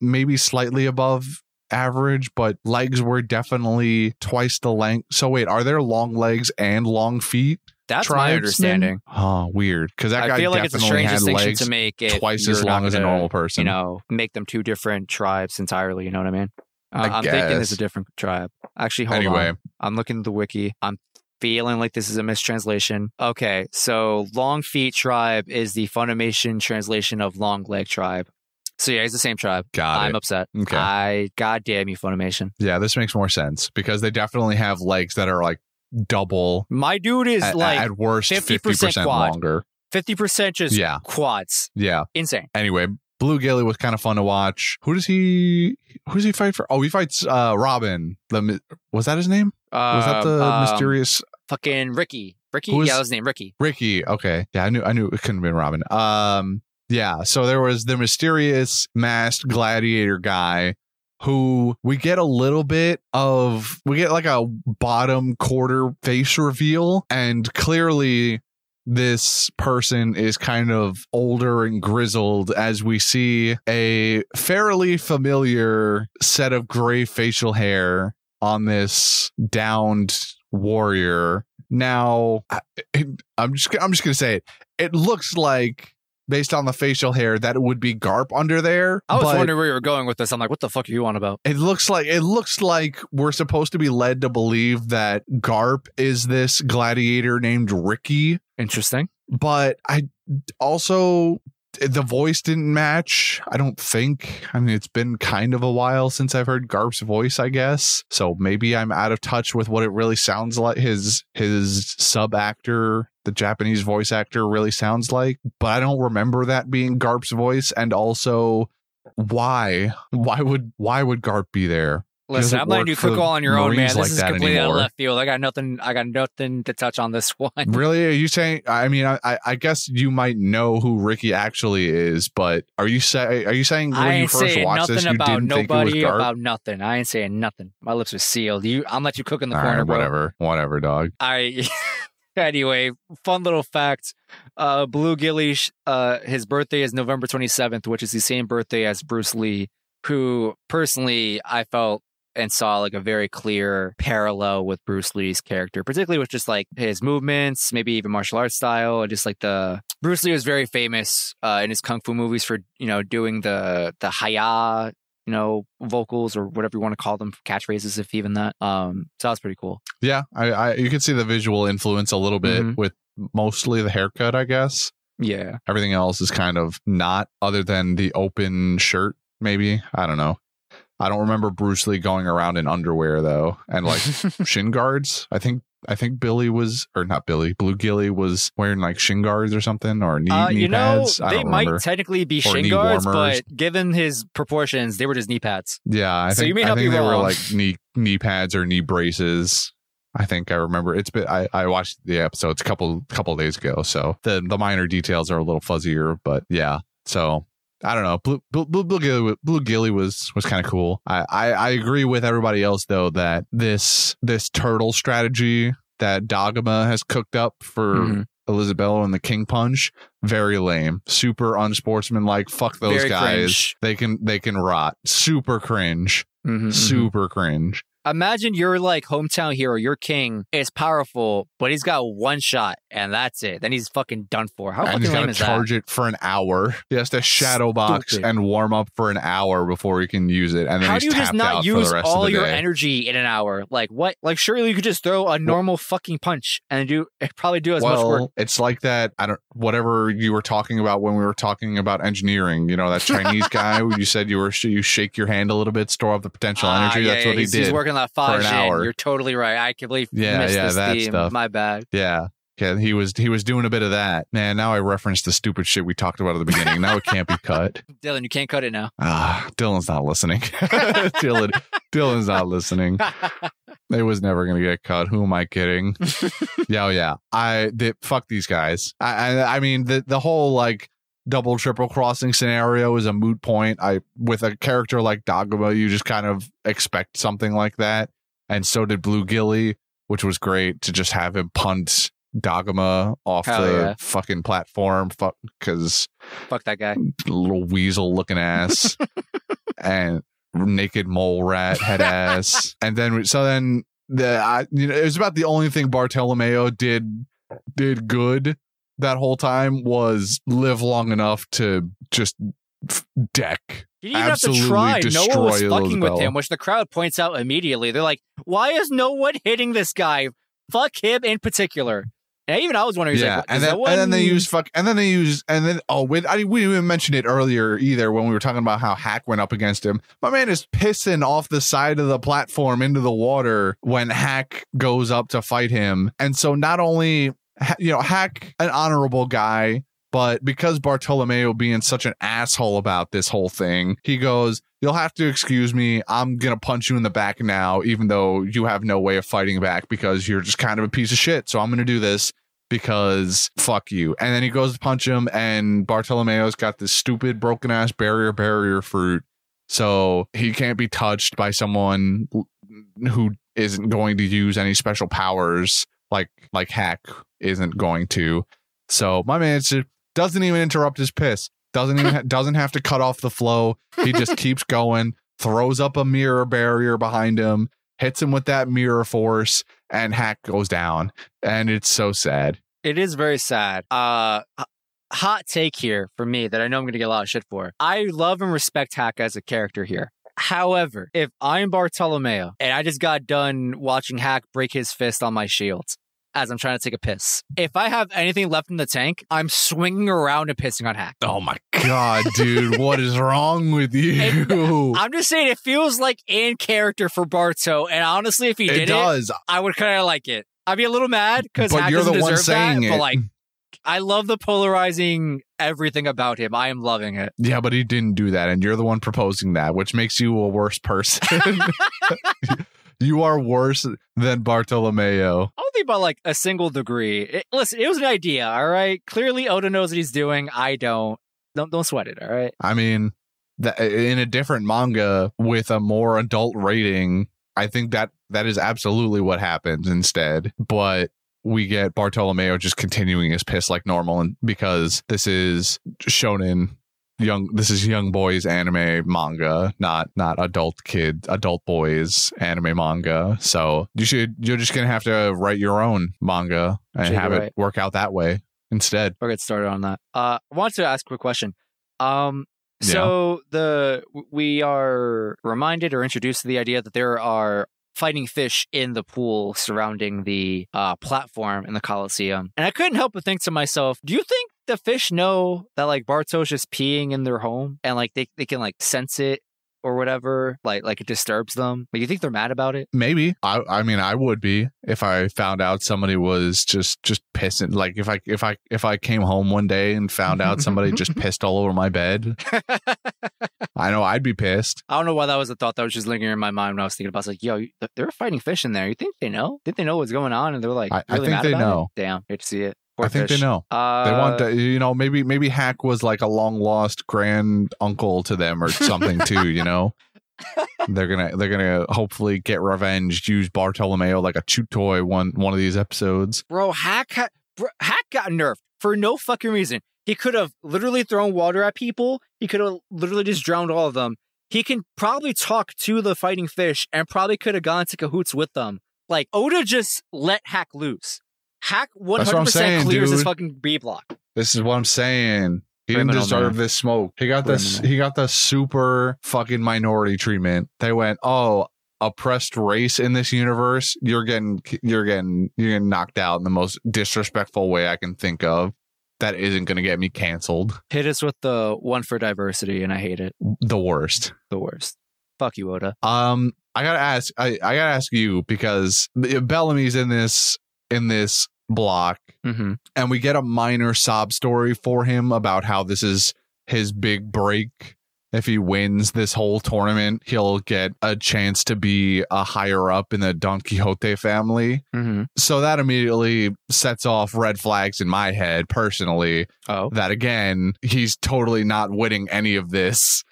maybe slightly above average, but legs were definitely twice the length. So wait, are there long legs and long feet? That's my understanding. Oh, weird. Because that guy I feel like it's a definitely strange had distinction legs to make it twice as long as a normal person. You know, make them two different tribes entirely. You know what I mean? Uh, I I'm thinking it's a different tribe. Actually, hold anyway, on. I'm looking at the wiki. I'm feeling like this is a mistranslation. Okay, so Long Feet Tribe is the Funimation translation of Long Leg Tribe. So yeah, it's the same tribe. got I'm it. upset. Okay. I god damn you, Funimation. yeah, this makes more sense because they definitely have legs that are like double My dude is at, like at worst 50% 50% quad. longer. fifty percent just Yeah. quads. Yeah. Insane. Anyway, Blue Gilly was kind of fun to watch. Who does he who does he fight for? Oh, he fights uh Robin. The was that his name? Was that the Um, um, mysterious fucking Ricky? Ricky? Who is- yeah, that was his name. Ricky. Ricky? Okay. Yeah, I knew I knew it couldn't have been Robin. Um yeah, so there was the mysterious masked gladiator guy who we get a little bit of we get like a bottom quarter face reveal and clearly this person is kind of older and grizzled as we see a fairly familiar set of gray facial hair on this downed warrior. Now, I'm just I'm just gonna say it. It looks like based on the facial hair that it would be Garp under there. I was but wondering where you were going with this. I'm like, what the fuck are you on about? it looks like it looks like we're supposed to be led to believe that Garp is this gladiator named Ricky Interesting. but I also the voice didn't match. I don't think. I mean, it's been kind of a while since I've heard Garp's voice, I guess. So maybe I'm out of touch with what it really sounds like. His his sub actor, the Japanese voice actor, really sounds like. But I don't remember that being Garp's voice. And also, why? Why would why would Garp be there? Listen, I'm letting you cook all on your own, man. This like is completely out of left field. I got nothing. I got nothing to touch on this one. Really? Are you saying? I mean, I, I- guess you might know who Ricky actually is, but are you say are you saying when I you first watched this you didn't think it was Garp? about nothing. I ain't saying nothing. My lips are sealed. You, I'm let you cook in the All corner, right, bro. whatever, whatever, dog. I anyway, fun little fact. Uh, Blue Gilly, sh- uh, his birthday is November 27th, which is the same birthday as Bruce Lee, who personally I felt and saw like a very clear parallel with Bruce Lee's character, particularly with just like his movements, maybe even martial arts style, and just like the Bruce Lee was very famous uh, in his kung fu movies for you know doing the the haya you know vocals or whatever you want to call them catchphrases if even that um so that's pretty cool Yeah, I, I you can see the visual influence a little bit Mhm. with mostly the haircut, I guess. yeah Everything else is kind of not, other than the open shirt. Maybe I don't know. I don't remember Bruce Lee going around in underwear though, and like shin guards. I think I think Billy was or not Billy, Blue Gilly was wearing like shin guards or something or knee, Uh, knee you know, pads. I they might remember. technically be Or shin guards, warmers. but given his proportions, they were just knee pads. yeah, I so think you may I not think be they were like knee knee pads or knee braces. I think I remember it's been I, I watched the episodes a couple couple days ago, so the the minor details are a little fuzzier, but yeah. So I don't know. Blue Blue, Blue, Blue Gilly, Blue Gilly was was kind of cool. I, I I agree with everybody else though that this this turtle strategy that Dagama has cooked up for Mhm. Elizabeth and the King Punch very lame, super unsportsmanlike. Fuck those Very guys. cringe. They can they can rot. Super cringe. Mhm, mhm. Super cringe. Imagine your like hometown hero, your king is powerful, but he's got one shot and that's it. Then he's fucking done for. How and fucking lame to is that? charge it for an hour. He has to shadow box Stupid. and warm up for an hour before he can use it. And then How he's do you just not use for the rest all your day. energy in an hour? Like what? Like surely you could just throw a normal fucking punch and do it probably do as much work. it's like that. I don't. Whatever you were talking about when we were talking about engineering. You know that Chinese guy you said you were you shake your hand a little bit, store up the potential Ah, energy. yeah, That's yeah, what he he's, did. He's working for five an hour. You're totally right. I completely Yeah, missed yeah, this that theme. stuff. My bad. Yeah. Yeah, he was he was doing a bit of that. Man, now I referenced the stupid shit we talked about at the beginning. now it can't be cut. Dylan, you can't cut it now. Ah, Dylan's not listening. Dylan Dylan's not listening. It was never gonna get cut. Who am I kidding? yeah, oh, yeah. I the, fuck these guys. I, I I mean the the whole like double triple crossing scenario is a moot point. I with a character like Dagama, you just kind of expect something like that, and so did Blue Gilly, which was great to just have him punt Dagama off Hell the yeah. fucking platform. Fuck, because Fuck that guy. little weasel looking ass and naked mole rat head ass and then so then the I, you know it was about the only thing Bartolomeo did did good that whole time was live long enough to just deck You didn't even have to Absolutely try. No one was fucking with him, which the crowd points out immediately. They're like, why is no one hitting this guy? Fuck him in particular. And even I was wondering, yeah, like, and then no one... and then they use fuck, and then they use and then oh, wait, I we didn't even mention it earlier either when we were talking about how Hack went up against him. My man is pissing off the side of the platform into the water when Hack goes up to fight him, and so not only you know Hack an honorable guy. But because Bartolomeo being such an asshole about this whole thing, he goes, You'll have to excuse me. I'm going to punch you in the back now, even though you have no way of fighting back because you're just kind of a piece of shit. So I'm going to do this because fuck you. And then he goes to punch him, and Bartolomeo's got this stupid broken ass barrier barrier fruit. So he can't be touched by someone who isn't going to use any special powers like like Hack isn't going to. So my man just doesn't even interrupt his piss. Doesn't even ha- doesn't have to cut off the flow. He just keeps going. Throws up a mirror barrier behind him. Hits him with that mirror force, and Hack goes down. And it's so sad. It is very sad. Uh, hot take here for me that I know I'm going to get a lot of shit for. I love and respect Hack as a character here. However, if I'm Bartolomeo and I just got done watching Hack break his fist on my shields, as I'm trying to take a piss. If I have anything left in the tank, I'm swinging around and pissing on Hack. Oh my god, dude, what is wrong with you? I'm just saying it feels like in character for Barto, and honestly, if he it did it, does. I would kind of like it. I'd be a little mad because Hack you're the one saying that, it. but like. I love the polarizing everything about him. I am loving it. Yeah, but he didn't do that, and you're the one proposing that, which makes you a worse person. you are worse than Bartolomeo. I don't think about like a single degree. It- listen, it was an idea, all right. Clearly, Oda knows what he's doing. I don't. Don't don't sweat it, all right. I mean, that in a different manga with a more adult rating, I think that that is absolutely what happens instead. But we get Bartolomeo just continuing his piss like normal, and because this is shonen young, this is young boys anime manga, not not adult kid, adult boys anime manga. So you should you're just gonna have to write your own manga and Should have it right. work out that way instead. We'll get started on that. Uh, I wanted to ask a quick question. Um, so the we are reminded or introduced to the idea that there are fighting fish in the pool surrounding the uh, platform in the Coliseum, and I couldn't help but think to myself, do you think the fish know that like Barto's just peeing in their home and like they, they can like sense it or whatever, like like it disturbs them? Like, you think they're mad about it? Maybe. I I mean I would be if I found out somebody was just just pissing like if I if I if I came home one day and found out somebody just pissed all over my bed. I know I'd be pissed. I don't know why that was a thought that was just lingering in my mind when I was thinking about. It. Like, "Yo, they're fighting fish in there. You think they know? Think they know what's going on?" And they're like, I- I really think mad they about know. It? Damn, hate to see it. Poor I think fish. they know. Uh, They want to, you know, maybe maybe Hack was like a long lost grand uncle to them or something too, you know. they're gonna they're gonna hopefully get revenge, use Bartolomeo like a chew toy one one of these episodes. bro. Hack, ha- bro, Hack got nerfed for no fucking reason. He could have literally thrown water at people. He could have literally just drowned all of them. He can probably talk to the fighting fish and probably could have gone to cahoots with them. Like Oda just let Hack loose. Hack one That's what hundred I'm percent saying, clears his dude. fucking B block. This is what I'm saying. He didn't deserve man. this smoke. He got this. He got the super fucking minority treatment. They went, oh, oppressed race in this universe. You're getting, you're getting, you're getting knocked out in the most disrespectful way I can think of. That isn't going to get me canceled. Hit us with the one for diversity, and I hate it. The worst. The worst. Fuck you, Oda. Um, I gotta ask. I, I gotta ask you because Bellamy's in this in this block, Mm-hmm. and we get a minor sob story for him about how this is his big break. If he wins this whole tournament, he'll get a chance to be a higher up in the Don Quixote family. Mm-hmm. So that immediately sets off red flags in my head personally Oh, that again, he's totally not winning any of this.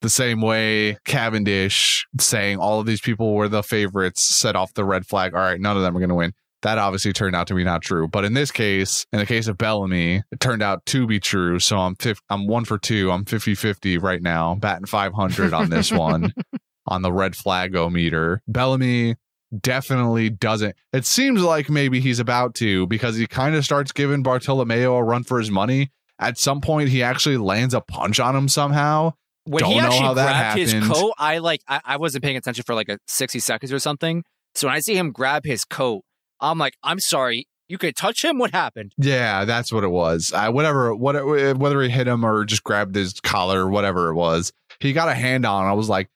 The same way Cavendish saying all of these people were the favorites set off the red flag. All right, none of them are going to win. That obviously turned out to be not true. But in this case, in the case of Bellamy, it turned out to be true. So I'm fif- I'm one for two. I'm 50 50 right now, batting 500 on this one on the red flag o meter. Bellamy definitely doesn't. It seems like maybe he's about to because he kind of starts giving Bartolomeo a run for his money. At some point, he actually lands a punch on him somehow. when Don't he know actually how that grabbed his coat, I like I, I wasn't paying attention for like a sixty seconds or something. So when I see him grab his coat, I'm like, I'm sorry, you could touch him. What happened? Yeah, that's what it was. Uh, whatever, what, whether he hit him or just grabbed his collar or whatever it was, he got a hand on. I was like,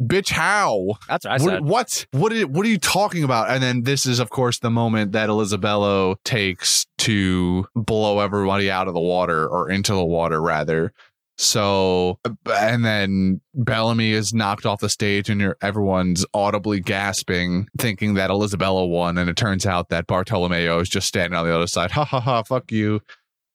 "Bitch, how? That's what I what, said. what? What? Are, what are you talking about?" And then this is, of course, the moment that Elizabello takes to blow everybody out of the water or into the water, rather. So, and then Bellamy is knocked off the stage, and you're, everyone's audibly gasping, thinking that Elizabello won. And it turns out that Bartolomeo is just standing on the other side. Ha ha ha! Fuck you.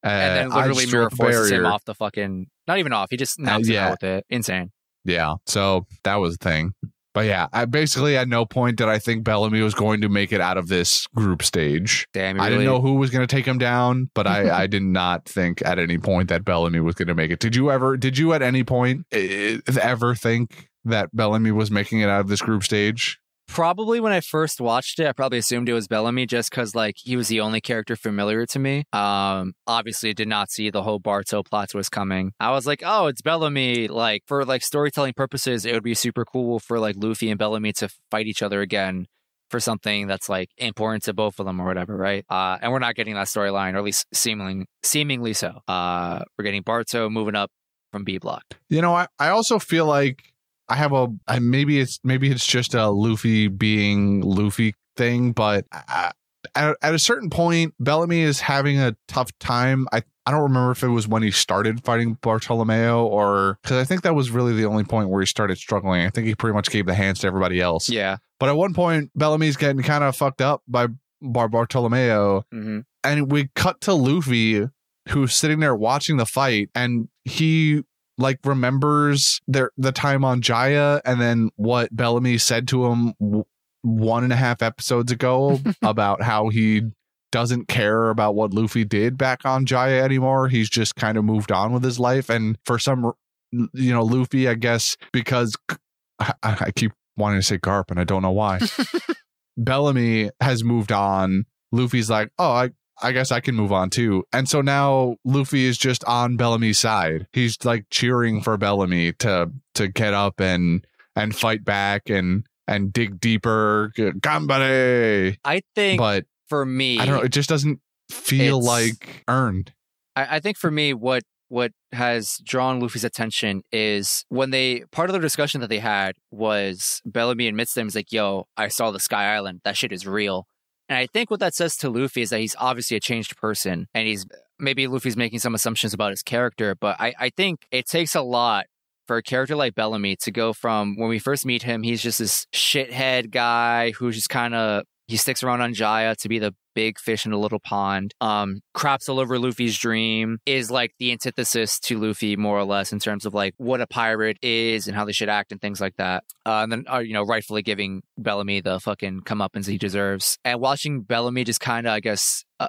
Uh, and then literally mirror forces him off the fucking. Not even off. He just knocks Uh, him yeah. out with it. Insane. Yeah. So that was the thing. But yeah, I basically at no point did I think Bellamy was going to make it out of this group stage. Damn. he I didn't know who was going to take him down, but I, I did not think at any point that Bellamy was going to make it. Did you ever, did you at any point eh, ever think that Bellamy was making it out of this group stage? Probably when I first watched it, I probably assumed it was Bellamy just because like he was the only character familiar to me. Um, obviously did not see the whole Barto plot was coming. I was like, oh, it's Bellamy. Like for like storytelling purposes, it would be super cool for like Luffy and Bellamy to fight each other again. for something that's like important to both of them or whatever, right? Uh, and we're not getting that storyline, or at least seemingly seemingly so. Uh, we're getting Barto moving up from B block. You know, I, I also feel like I have a I, maybe it's maybe it's just a Luffy being Luffy thing, but I, at, at a certain point, Bellamy is having a tough time. I I don't remember if it was when he started fighting Bartolomeo or because I think that was really the only point where he started struggling. I think he pretty much gave the hands to everybody else. Yeah. But at one point, Bellamy's getting kind of fucked up by Bar Bartolomeo, hmm and we cut to Luffy, who's sitting there watching the fight, and he like remembers their the time on Jaya, and then what Bellamy said to him w- one and a half episodes ago about how he doesn't care about what Luffy did back on Jaya anymore. He's just kind of moved on with his life, and for some, you know, Luffy, I guess because I, I keep wanting to say Garp, and I don't know why. Bellamy has moved on. Luffy's like, oh, I, I guess I can move on too. And so now Luffy is just on Bellamy's side. He's like cheering for Bellamy to to get up and and fight back and and dig deeper. Gambare. I think But for me, I don't know. It just doesn't feel like earned. I, I think for me, what what has drawn Luffy's attention is when they part of the discussion that they had was Bellamy admits to him, he's like, "Yo, I saw the Sky Island. That shit is real." And I think what that says to Luffy is that he's obviously a changed person, and he's maybe Luffy's making some assumptions about his character, but I, I think it takes a lot for a character like Bellamy to go from when we first meet him, he's just this shithead guy who's just kind of he sticks around on Jaya to be the big fish in a little pond. Um, craps all over Luffy's dream is like the antithesis to Luffy, more or less, in terms of like what a pirate is and how they should act and things like that. Uh, and then, uh, you know, rightfully giving Bellamy the fucking comeuppance he deserves. And watching Bellamy just kind of, I guess, uh,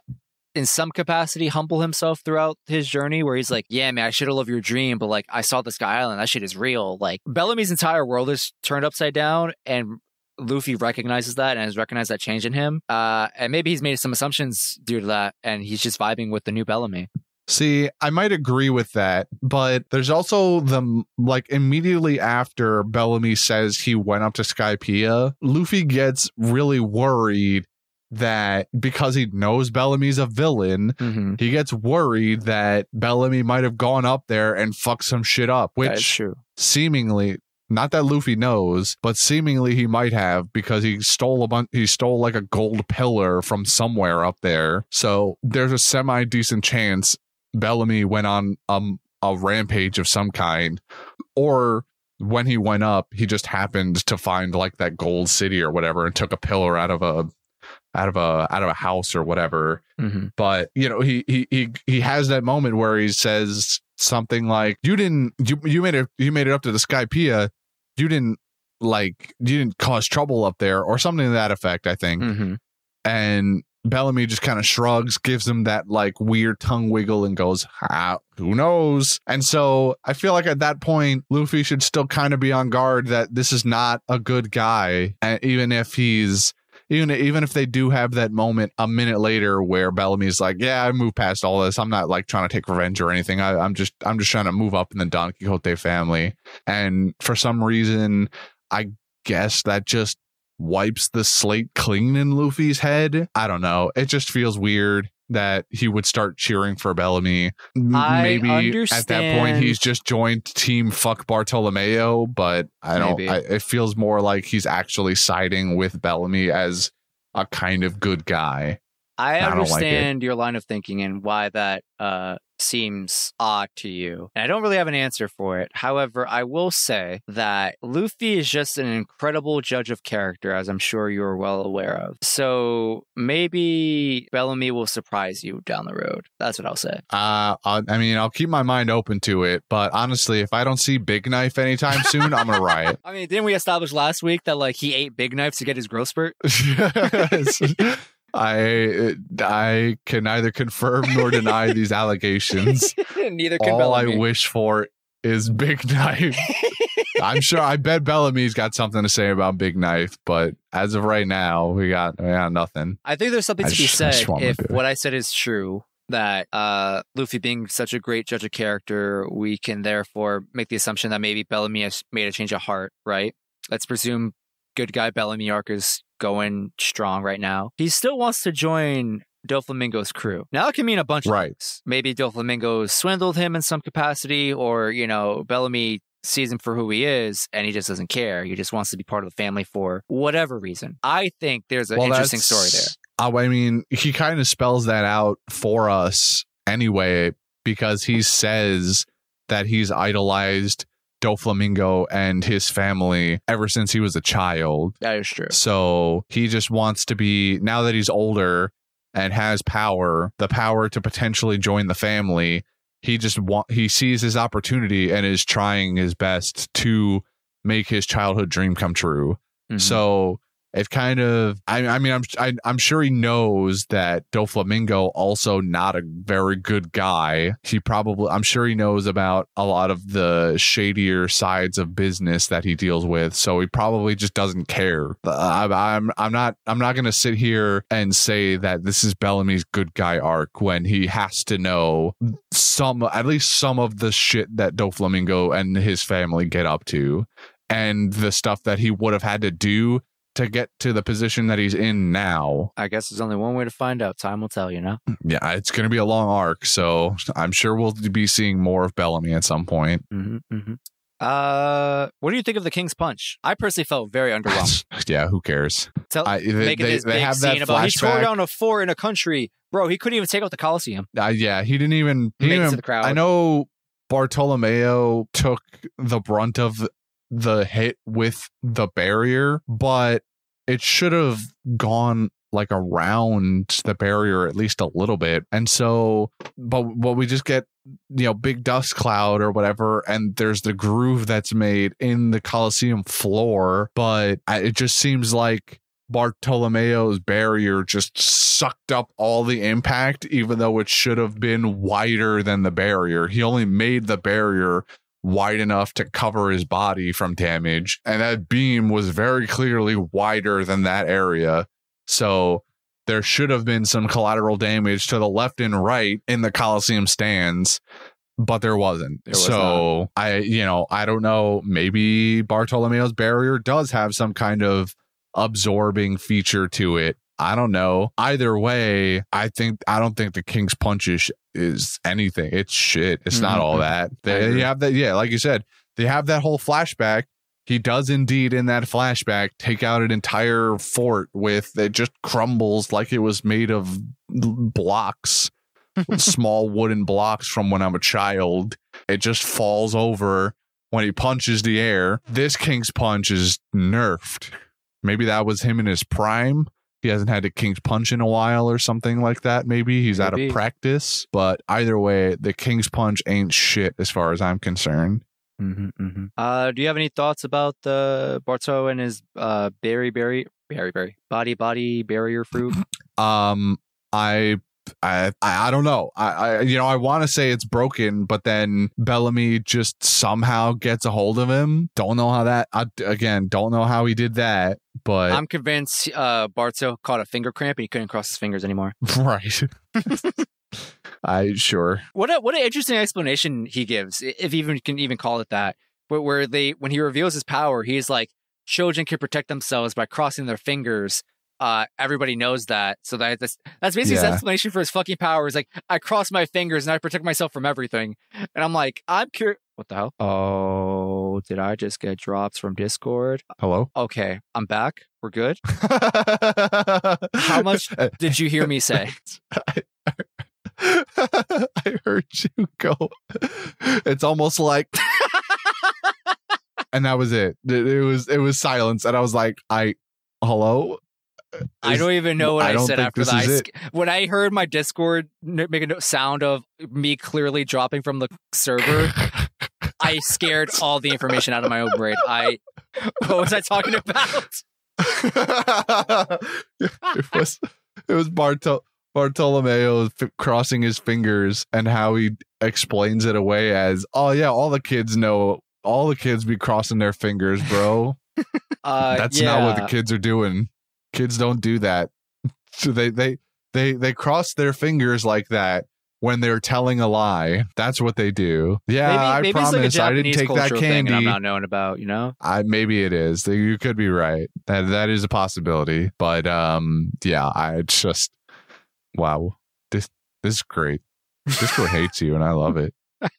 in some capacity humble himself throughout his journey where he's like, yeah, man, I should have loved your dream, but like I saw the Sky Island. That shit is real. Like Bellamy's entire world is turned upside down and Luffy recognizes that and has recognized that change in him. Uh, and maybe he's made some assumptions due to that and he's just vibing with the new Bellamy. See, I might agree with that, but there's also the like immediately after Bellamy says he went up to Skypiea, Luffy gets really worried that because he knows Bellamy's a villain, Mm-hmm. he gets worried that Bellamy might have gone up there and fucked some shit up, which seemingly not that Luffy knows, but seemingly he might have because he stole a bunch. He stole like a gold pillar from somewhere up there. So there's a semi decent chance Bellamy went on um a rampage of some kind, or when he went up, he just happened to find like that gold city or whatever and took a pillar out of a out of a out of a house or whatever Mm-hmm. but you know he he he he has that moment where he says something like you didn't you you made it you made it up to the Sky Skypiea you didn't like you didn't cause trouble up there or something to that effect I think Mm-hmm. and Bellamy just kind of shrugs gives him that like weird tongue wiggle and goes ah, who knows and so I feel like at that point Luffy should still kind of be on guard that this is not a good guy and even if he's even even if they do have that moment a minute later where Bellamy's like, "Yeah, I moved past all this. I'm not like trying to take revenge or anything. I, I'm just I'm just trying to move up in the Don Quixote family." And for some reason, I guess that just wipes the slate clean in Luffy's head. I don't know. It just feels weird that he would start cheering for Bellamy. I Maybe at that point he's just joined team fuck Bartolomeo, but I don't I, it feels more like he's actually siding with Bellamy as a kind of good guy. I I like understand your line of thinking and why that uh, seems odd to you. And I don't really have an answer for it. However, I will say that Luffy is just an incredible judge of character, as I'm sure you're well aware of. So maybe Bellamy will surprise you down the road. That's what I'll say. Uh, I, I mean, I'll keep my mind open to it, but honestly, if I don't see Big Knife anytime soon, I'm gonna riot. I mean, didn't we establish last week that like he ate big knives to get his growth spurt? I I can neither confirm nor deny these allegations. Neither can All I wish for is Big Knife. I'm sure. I bet Bellamy's got something to say about Big Knife, but as of right now, we got we got nothing. I think there's something I to be just- said if what I said is true. That uh, Luffy being such a great judge of character, we can therefore make the assumption that maybe Bellamy has made a change of heart, right? Let's presume good guy Bellamy arc is going strong right now. He still wants to join Doflamingo's crew. Now it can mean a bunch of Right. things. Maybe Doflamingo swindled him in some capacity, or you know, Bellamy sees him for who he is and he just doesn't care. He just wants to be part of the family for whatever reason. I think there's an Well, interesting story there. I mean, he kind of spells that out for us anyway, because he says that he's idolized Doflamingo and his family ever since he was a child. That is true. So he just wants to be, now that he's older and has power, the power to potentially join the family, he just want, he sees his opportunity and is trying his best to make his childhood dream come true. Mhm. So it kind of, I, I mean, I'm I, I'm sure he knows that Doflamingo also not a very good guy. He probably, I'm sure he knows about a lot of the shadier sides of business that he deals with. So he probably just doesn't care. Uh, I, I'm I'm not I'm not gonna sit here and say that this is Bellamy's good guy arc when he has to know some, at least some of the shit that Doflamingo and his family get up to and the stuff that he would have had to do to get to the position that he's in now. I guess there's only one way to find out. Time will tell, you know? Yeah, it's going to be a long arc, so I'm sure we'll be seeing more of Bellamy at some point. hmm hmm Uh, what do you think of the King's Punch? I personally felt very underwhelmed. yeah, who cares? Tell, I, they, they, they big have scene that about he tore down a fort in a country, bro. He couldn't even take out the Colosseum. Uh, yeah, he didn't even. He didn't even the crowd. I know Bartolomeo took the brunt of the hit with the barrier, but it should have gone like around the barrier at least a little bit. And so, but what we just get, you know, big dust cloud or whatever, and there's the groove that's made in the Coliseum floor, but it just seems like Bartolomeo's barrier just sucked up all the impact, even though it should have been wider than the barrier. He only made the barrier wide enough to cover his body from damage, and that beam was very clearly wider than that area. So there should have been some collateral damage to the left and right in the Coliseum stands. But there wasn't. Was so I, you know, I don't know. Maybe Bartolomeo's barrier does have some kind of absorbing feature to it. I don't know. Either way, I think I don't think the King's Punch is, is anything. It's shit. It's not Mhm. all that. They you have that. Yeah, like you said, they have that whole flashback. He does indeed in that flashback take out an entire fort with it just crumbles like it was made of blocks, small wooden blocks from when I'm a child. It just falls over when he punches the air. This King's Punch is nerfed. Maybe that was him in his prime. He hasn't had a King's Punch in a while or something like that. Maybe he's out of practice. But either way, the King's Punch ain't shit as far as I'm concerned. Mm-hmm, mm-hmm. Uh, do you have any thoughts about the Barto and his uh berry berry berry berry body body barrier fruit? Um, I. I, I I don't know. I, I you know I want to say it's broken, but then Bellamy just somehow gets a hold of him. Don't know how that. I, again, don't know how he did that, but I'm convinced uh Barto caught a finger cramp and he couldn't cross his fingers anymore. right. I sure. What a what an interesting explanation he gives, if even can even call it that. Where, where they when he reveals his power, he's like children can protect themselves by crossing their fingers. Uh, everybody knows that, so that that's that's basically his explanation for his fucking power. Is like I cross my fingers and I protect myself from everything. And I'm like, I'm curious. What the hell? Oh, did I just get drops from Discord? Hello. Okay, I'm back. We're good. How much did you hear me say? I heard you go. It's almost like, and that was it. It it was it was silence, and I was like, I, hello. I don't even know what I I, said after that. I when I heard my Discord make a sound of me clearly dropping from the server, I scared all the information out of my own brain. I what was I talking about? it was it was Bartol Bartolomeo f- crossing his fingers and how he explains it away as, "Oh yeah, all the kids know. All the kids be crossing their fingers, bro. Uh, That's yeah. not what the kids are doing. Kids don't do that. So they they they they cross their fingers like that when they're telling a lie. That's what they do. Yeah, maybe, I maybe it's like promise I didn't take that and I'm not knowing about. You know, I maybe it is. You could be right. That that is a possibility. But um yeah, I just wow. This this is great. Discord hates you and I love it.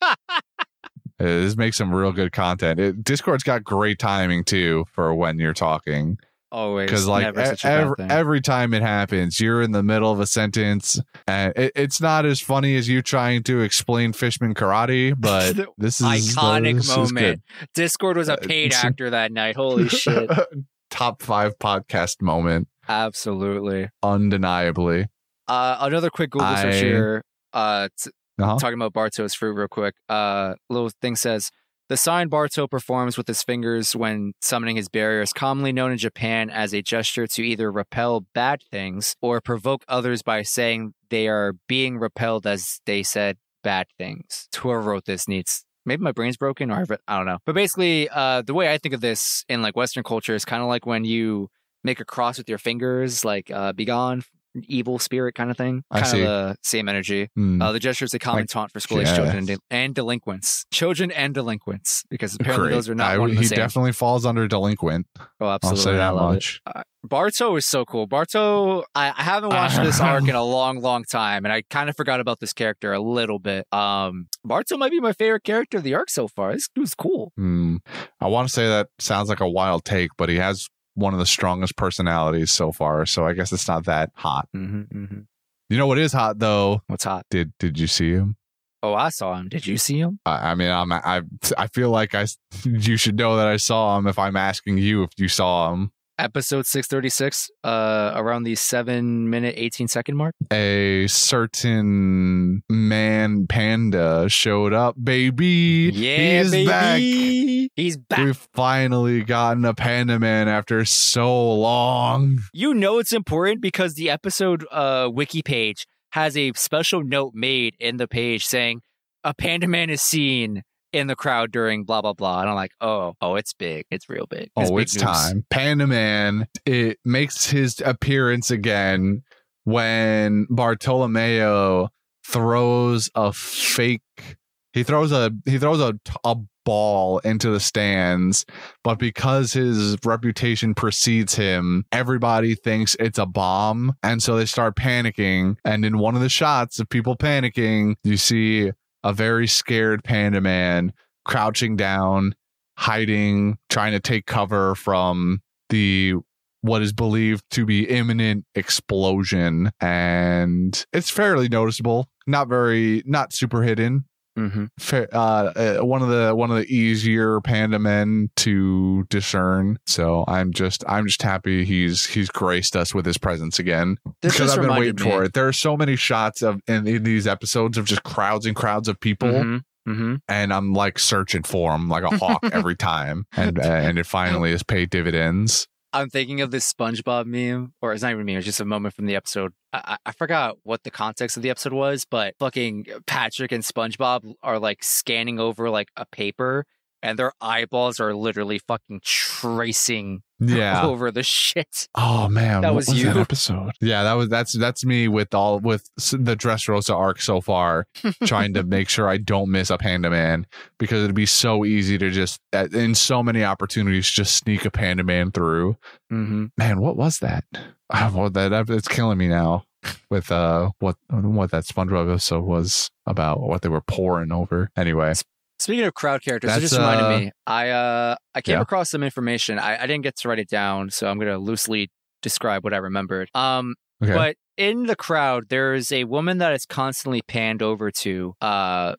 Uh, This makes some real good content. It, Discord's got great timing too for when you're talking always because like e- every, every time it happens, you're in the middle of a sentence and it, it's not as funny as you trying to explain Fishman karate, but this is iconic this is moment. Discord was a Uh, paid actor that night. Holy shit! Top five podcast moment, Absolutely. undeniably. Uh, another quick Google search here. Uh, t- Uh-huh. talking about Barto's fruit real quick. Uh, little thing says the sign Barto performs with his fingers when summoning his barrier is commonly known in Japan as a gesture to either repel bad things or provoke others by saying they are being repelled as they said bad things. Whoever wrote this needs. Maybe my brain's broken, or I've, don't know. But basically, uh, the way I think of this in like Western culture is kind of like when you make a cross with your fingers, like uh, "Begone, evil spirit" kind of thing. I Kind see. of the same energy. Hmm. Uh, the gesture is a common Like, taunt for school age yeah. children and, de- and delinquents. Children and delinquents, because apparently Great. those are not I- one he same. definitely falls under delinquent. oh, I'll absolutely. say I that much. Barto is so cool. Barto, I, I haven't watched this arc in a long, long time, and I kind of forgot about this character a little bit. Um, Barto might be my favorite character of the arc so far. This dude's cool. Hmm. I want to say that sounds like a wild take, but he has one of the strongest personalities so far. So I guess it's not that hot. hmm hmm You know what is hot though? What's hot? Did did you see him? Oh, I saw him. Did you see him? I, I mean, I'm I I feel like I you should know that I saw him if I'm asking you if you saw him. Episode six thirty six, uh, around the seven minute eighteen second mark. A certain man panda showed up, baby. Yeah, He's baby. back. He's back. We've finally gotten a panda man after so long. You know it's important because the episode uh, wiki page has a special note made in the page saying a panda man is seen in the crowd during blah blah blah. And I'm like, oh, oh, it's big. It's real big. Oh, big it's news. time. Panda Man it makes his appearance again when Bartolomeo throws a fake he throws a he throws a a ball into the stands, but because his reputation precedes him, everybody thinks it's a bomb, and so they start panicking. And in one of the shots of people panicking, you see a very scared panda man crouching down, hiding, trying to take cover from the what is believed to be imminent explosion. And it's fairly noticeable. Not very not super hidden Mm-hmm. Fa- uh, uh, one of the one of the easier panda men to discern so i'm just i'm just happy he's he's graced us with his presence again This because i've been waiting me. for it there are so many shots of in, in these episodes of just crowds and crowds of people Mhm, mhm. and I'm like searching for him like a hawk every time, and uh, and it finally has paid dividends. I'm thinking of this SpongeBob meme, or it's not even a meme. It's just a moment from the episode. I, I forgot what the context of the episode was, but fucking Patrick and SpongeBob are like scanning over like a paper, and their eyeballs are literally fucking tracing Yeah. over the shit. Oh man, That what was you? episode. Yeah, that was that's that's me with all with s- the Dressrosa arc so far, trying to make sure I don't miss a Panda Man because it'd be so easy to just uh, in so many opportunities just sneak a Panda Man through. Mm-hmm. Man, what was that? Oh, well, that that- it's killing me now with uh what what that SpongeBob episode was about, what they were pouring over. Anyway, Speaking of crowd characters, it just reminded uh, me. I uh I came yeah. across some information. I, I didn't get to write it down, so I'm gonna loosely describe what I remembered. Um, okay, but in the crowd, there's a woman that is constantly panned over to. Uh,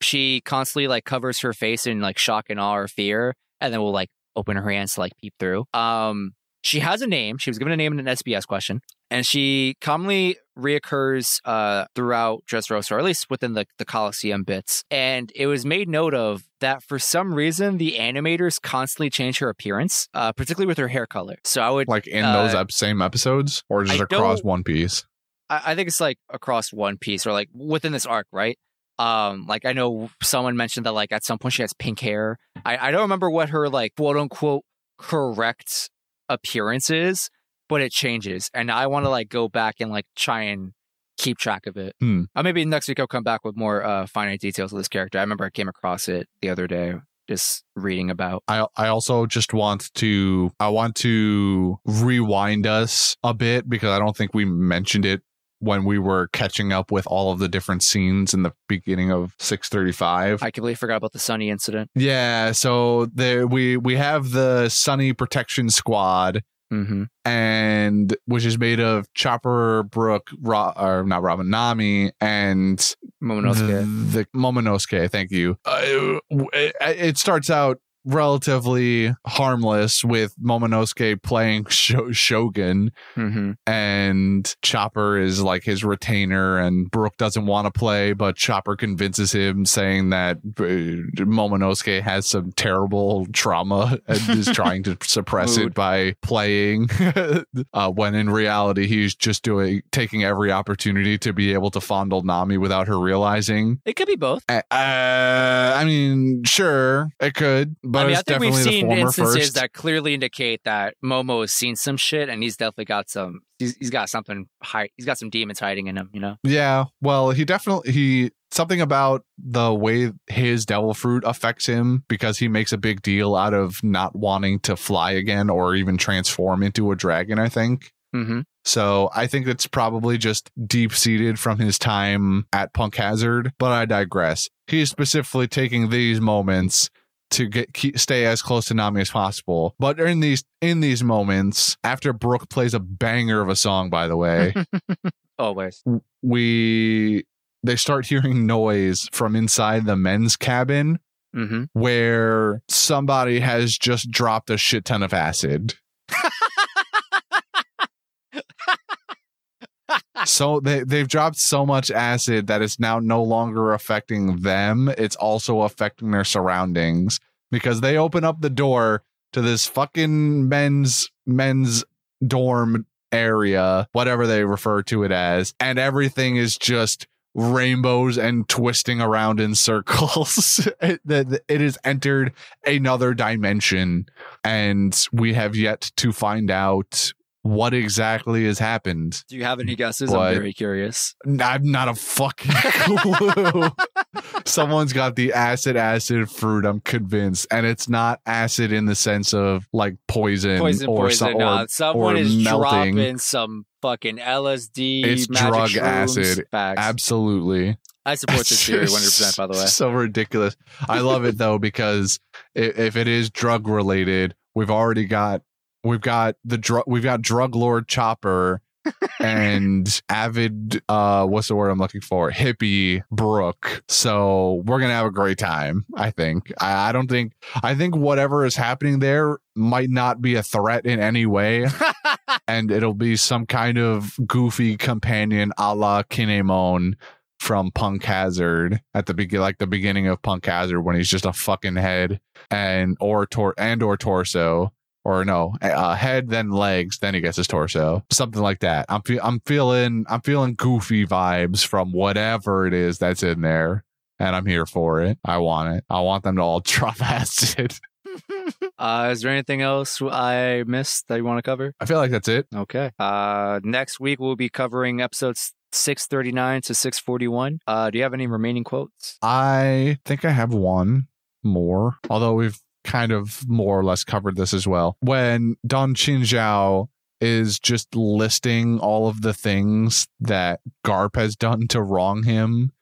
she constantly like covers her face in like shock and awe or fear, and then will like open her hands to like peep through. Um, she has a name. She was given a name in an SBS question, and she commonly reoccurs uh, throughout Dressrosa, or at least within the, the Coliseum bits. And it was made note of that for some reason the animators constantly change her appearance, uh, particularly with her hair color. So I would like in uh, those same episodes or just I across One Piece. I, I think it's like across one piece or like within this arc, right? Um, like I know someone mentioned that like at some point she has pink hair. I, I don't remember what her like quote unquote correct appearance is, but it changes. And I want to like go back and like try and keep track of it. Hmm. Uh, maybe next week I'll come back with more uh, finite details of this character. I remember I came across it the other day, just reading about. I I also just want to I want to rewind us a bit because I don't think we mentioned it when we were catching up with all of the different scenes in the beginning of 635. I completely forgot about the Sunny incident. yeah, so there we we have the Sunny Protection Squad Mm-hmm. and which is made of Chopper, Brook, Ro- or not Robin, Nami, and Momonosuke. the, the Momonosuke. Thank you. Uh, it, it starts out relatively harmless with Momonosuke playing Sho- Shogun, mm-hmm. and Chopper is like his retainer, and Brook doesn't want to play, but Chopper convinces him, saying that uh, Momonosuke has some terrible trauma and is trying to suppress it by playing. uh, when in reality, he's just doing taking every opportunity to be able to fondle Nami without her realizing. It could be both. Uh, I mean, sure, it could, but I mean, I think we've seen instances first. that clearly indicate that Momo has seen some shit, and he's definitely got some. He's, he's got something. High, he's got some demons hiding in him. You know. Yeah, well, he definitely he something about the way his devil fruit affects him because he makes a big deal out of not wanting to fly again or even transform into a dragon, I think. Mm-hmm. So I think it's probably just deep seated from his time at Punk Hazard, but I digress. He's specifically taking these moments to get keep, stay as close to Nami as possible. But in these in these moments, after Brook plays a banger of a song, by the way, Always. we they start hearing noise from inside the men's cabin Mm-hmm. where somebody has just dropped a shit ton of acid. so they they've dropped so much acid that it's now no longer affecting them. It's also affecting their surroundings because they open up the door to this fucking men's men's dorm area whatever they refer to it as and everything is just rainbows and twisting around in circles. It, that it has entered another dimension and we have yet to find out what exactly has happened Do you have any guesses? I'm very curious. I'm not a fucking clue. Someone's got the acid acid fruit. I'm convinced, and it's not acid in the sense of like poison, Poison, or, poison. so- nah, or, someone or is melting. dropping some fucking LSD. It's magic drug shrooms. acid. Facts. Absolutely, I support this theory 100. percent By the way. so ridiculous. I love it though because if it is drug related, we've already got we've got the drug we've got drug lord Chopper. and avid uh what's the word i'm looking for? Hippie Brook so we're gonna have a great time i think. I, I don't think i think whatever is happening there might not be a threat in any way. And it'll be some kind of goofy companion a la Kin'emon from punk hazard at the begin like the beginning of punk hazard when he's just a fucking head and or tor and or torso or no, uh, head then legs, then he gets his torso, something like that. I'm fe- I'm feeling I'm feeling goofy vibes from whatever it is that's in there, and I'm here for it. I want it. I want them to all drop acid. uh, is there anything else I missed that you want to cover? I feel like that's it. Okay. Uh, next week we'll be covering episodes 639 to 641. Uh, do you have any remaining quotes? I think I have one more, although we've kind of more or less covered this as well. When Don Chinjao is just listing all of the things that Garp has done to wrong him,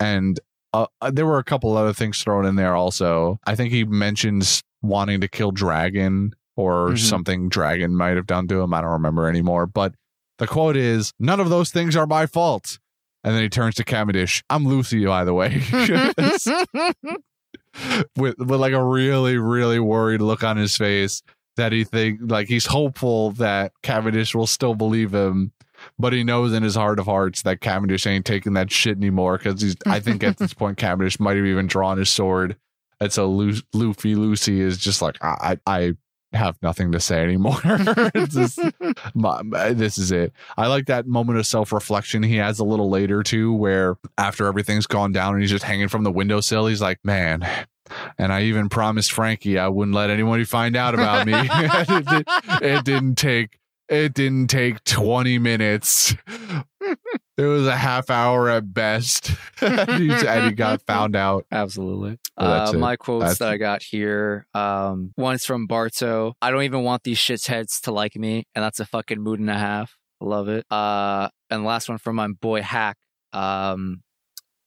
and uh, there were a couple other things thrown in there also. I think he mentions wanting to kill Dragon or Mhm. something Dragon might have done to him. I don't remember anymore, but the quote is, "None of those things are my fault." And then he turns to Cavendish. I'm Lucy, by the way. with with like a really really worried look on his face that he think like he's hopeful that Cavendish will still believe him but he knows in his heart of hearts that Cavendish ain't taking that shit anymore because he's I think at this point Cavendish might have even drawn his sword. And so Lu- Luffy Lucy is just like I I I have nothing to say anymore just- this is it I like that moment of self reflection he has a little later too, where after everything's gone down and he's just hanging from the windowsill, he's like, man. And I even promised Franky I wouldn't let anybody find out about me. it, did, it didn't take it didn't take 20 minutes. It was a half hour at best. and he got found out. Absolutely. Well, uh, my quotes That's- that I got here. Um, one's from Barto. I don't even want these shits heads to like me, and that's a fucking mood and a half. Love it. Uh, and last one from my boy Hack. Um,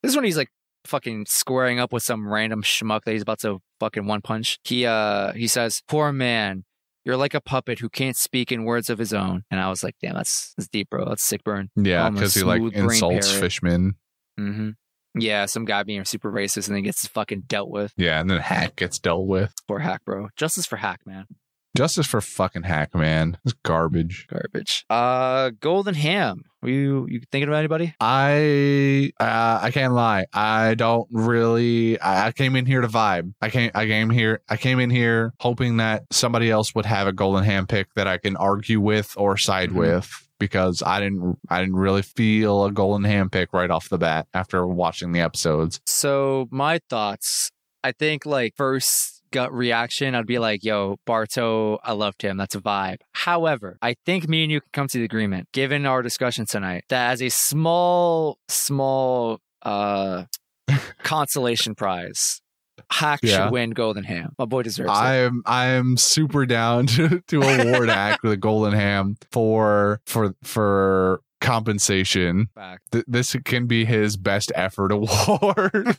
this one he's like fucking squaring up with some random schmuck that he's about to fucking one punch. He uh he says, "Poor man." You're like a puppet who can't speak in words of his own. And I was like, damn, that's, that's deep, bro. That's sick burn. Yeah, because he like insults parrot. Fishman. hmm Yeah, some guy being super racist and then gets fucking dealt with. Yeah, and then Hack gets dealt with. Poor Hack, bro. Justice for Hack, man. Justice for fucking Hack, man. It's garbage. Garbage. Uh, Golden Ham. Were you you thinking about anybody? I uh, I can't lie. I don't really. I, I came in here to vibe. I came. I came here. I came in here hoping that somebody else would have a golden ham pick that I can argue with or side Mhm. with because I didn't. I didn't really feel a golden ham pick right off the bat after watching the episodes. So my thoughts. I think like first gut reaction, I'd be like, "Yo, Barto, I loved him. That's a vibe." However, I think me and you can come to the agreement, given our discussion tonight, that as a small, small uh consolation prize, Hack Yeah. should win Golden Ham. My boy deserves it. I am. I am super down to, to award Hack with a golden ham for for for compensation. Th- this can be his best effort award.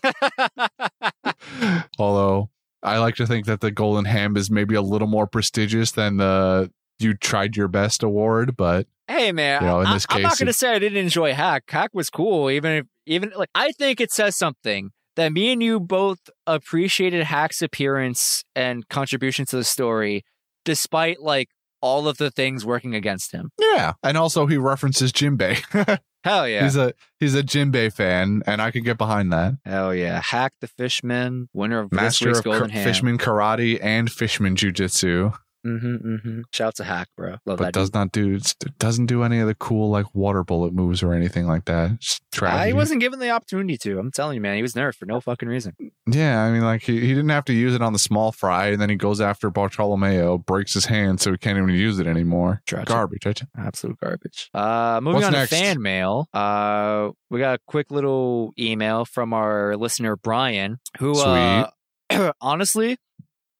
Although I like to think that the Golden Ham is maybe a little more prestigious than the You Tried Your Best award, but Hey man, You know, in I, this I'm not gonna say I didn't enjoy Hack. Hack was cool, even if even like I think it says something that me and you both appreciated Hack's appearance and contribution to the story, despite like all of the things working against him. yeah. And also he references Jinbei. Hell yeah, He's a he's a Jinbei fan, and I could get behind that. hell yeah. Hack the Fishman, winner of this Master week's of Golden Ham. Fishman Karate and Fishman Jiu-Jitsu, Mm-hmm, mm-hmm. Shout to Hack, bro. Love but that. does not do doesn't do any of the cool like water bullet moves or anything like that. I wasn't given the opportunity to. I'm telling you, man. He was nerfed for no fucking reason. Yeah, I mean, like he, he didn't have to use it on the small fry, and then he goes after Bartolomeo, breaks his hand, so he can't even use it anymore. Tragic. Garbage. I t- Absolute garbage. Uh, moving What's on next? to fan mail. Uh, we got a quick little email from our listener Brian, who uh, honestly,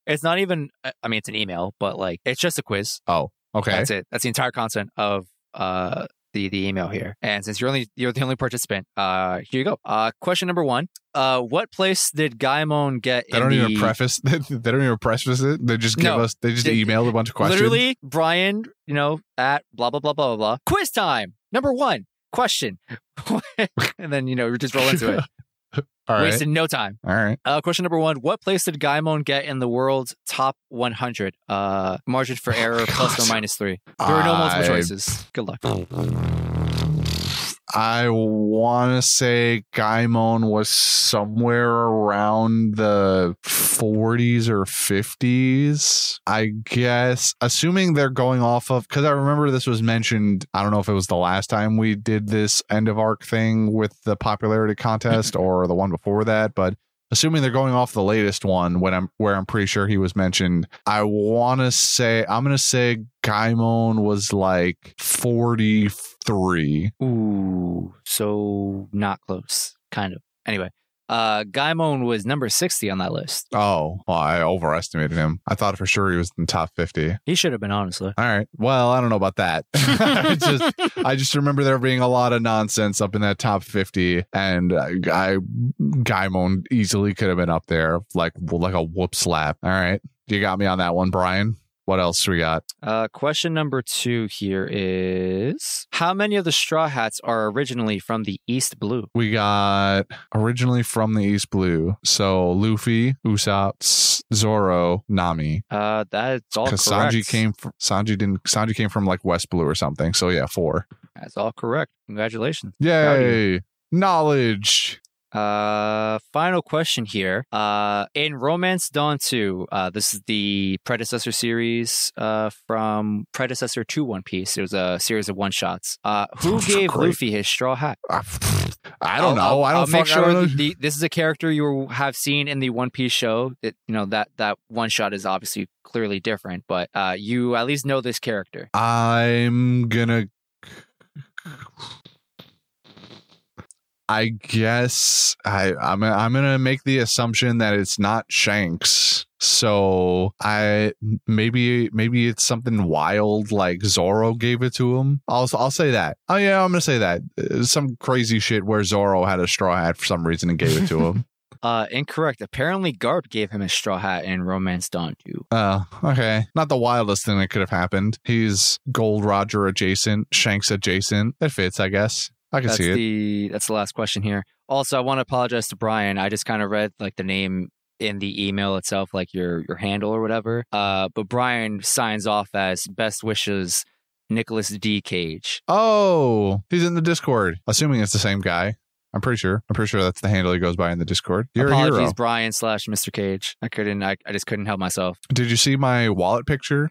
it's not even. I mean, it's an email, but like it's just a quiz. Oh, okay. That's it. That's the entire content of uh the the email here. And since you're only you're the only participant, uh, here you go. Uh, question number one. Uh, what place did Gaimon get? They don't the, even preface. They don't even preface it. They just give No. us. They just They- emailed a bunch of questions. Literally, Brian, you know, at blah blah blah blah blah blah. Quiz time. Number one question, and then you know we just roll into it. All right. Wasted no time. All right. Uh, question number one: What place did Gaimon get in the world's top 100? Uh, margin for error plus or minus three. There are no multiple I- choices. Good luck. I want to say Gaimon was somewhere around the 40s or 50s. I guess, assuming they're going off of, because I remember this was mentioned. I don't know if it was the last time we did this end of arc thing with the popularity contest or the one before that, but. Assuming they're going off the latest one, when I'm where I'm pretty sure he was mentioned, I want to say I'm gonna say Gaimon was like 43. Ooh, so not close. Kind of. Anyway, uh, Gaimon was number 60 on that list. Oh, well, I overestimated him. I thought for sure he was in the top 50. He should have been, honestly. All right. Well, I don't know about that. I just I just remember there being a lot of nonsense up in that top 50 and uh, I Gaimon easily could have been up there like like a whoop slap. All right. You got me on that one, Brian. What else we got? Uh, question number two here is How many of the Straw Hats are originally from the East Blue? We got originally from the East Blue. So Luffy, Usopp, Zoro, Nami. Uh, that's all. Because Sanji came from Sanji didn't Sanji came from like West Blue or something. So yeah, four. That's all correct. Congratulations. Yay! Knowledge. Uh, final question here. Uh, in Romance Dawn 2, uh, this is the predecessor series, uh, from predecessor to One Piece. It was a series of one shots. Uh, who gave Great. Luffy his straw hat? I don't know. I'll, I I'll don't make sure don't know. that the, this is a character you have seen in the One Piece show. That you know that that one shot is obviously clearly different, but uh, you at least know this character. I'm gonna. I guess I I'm I'm gonna make the assumption that it's not Shanks. So I maybe maybe it's something wild like Zoro gave it to him. I'll I'll say that. Oh yeah, I'm gonna say that. Uh, Some crazy shit where Zoro had a straw hat for some reason and gave it to him. Uh, incorrect. Apparently, Garp gave him a straw hat in Romance Dawn 2. Oh, okay. Not the wildest thing that could have happened. He's Gold Roger adjacent, Shanks adjacent. It fits, I guess. I can That's see it. the that's the last question here. Also, I want to apologize to Brian. I just kind of read like the name in the email itself, like your your handle or whatever. Uh, but Brian signs off as best wishes, Nicholas D. Cage. Oh, he's in the Discord. Assuming it's the same guy. I'm pretty sure. I'm pretty sure that's the handle he goes by in the Discord. You're a hero. Brian slash Mr. Cage. I couldn't. I, I just couldn't help myself. Did you see my wallet picture?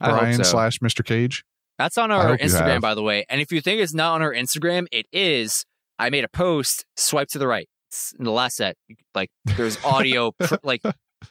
Brian so. slash Mr. Cage. That's on our Instagram, by the way. And if you think it's not on our Instagram, it is. I made a post. Swipe to the right. It's in the last set. Like there's audio. pr- like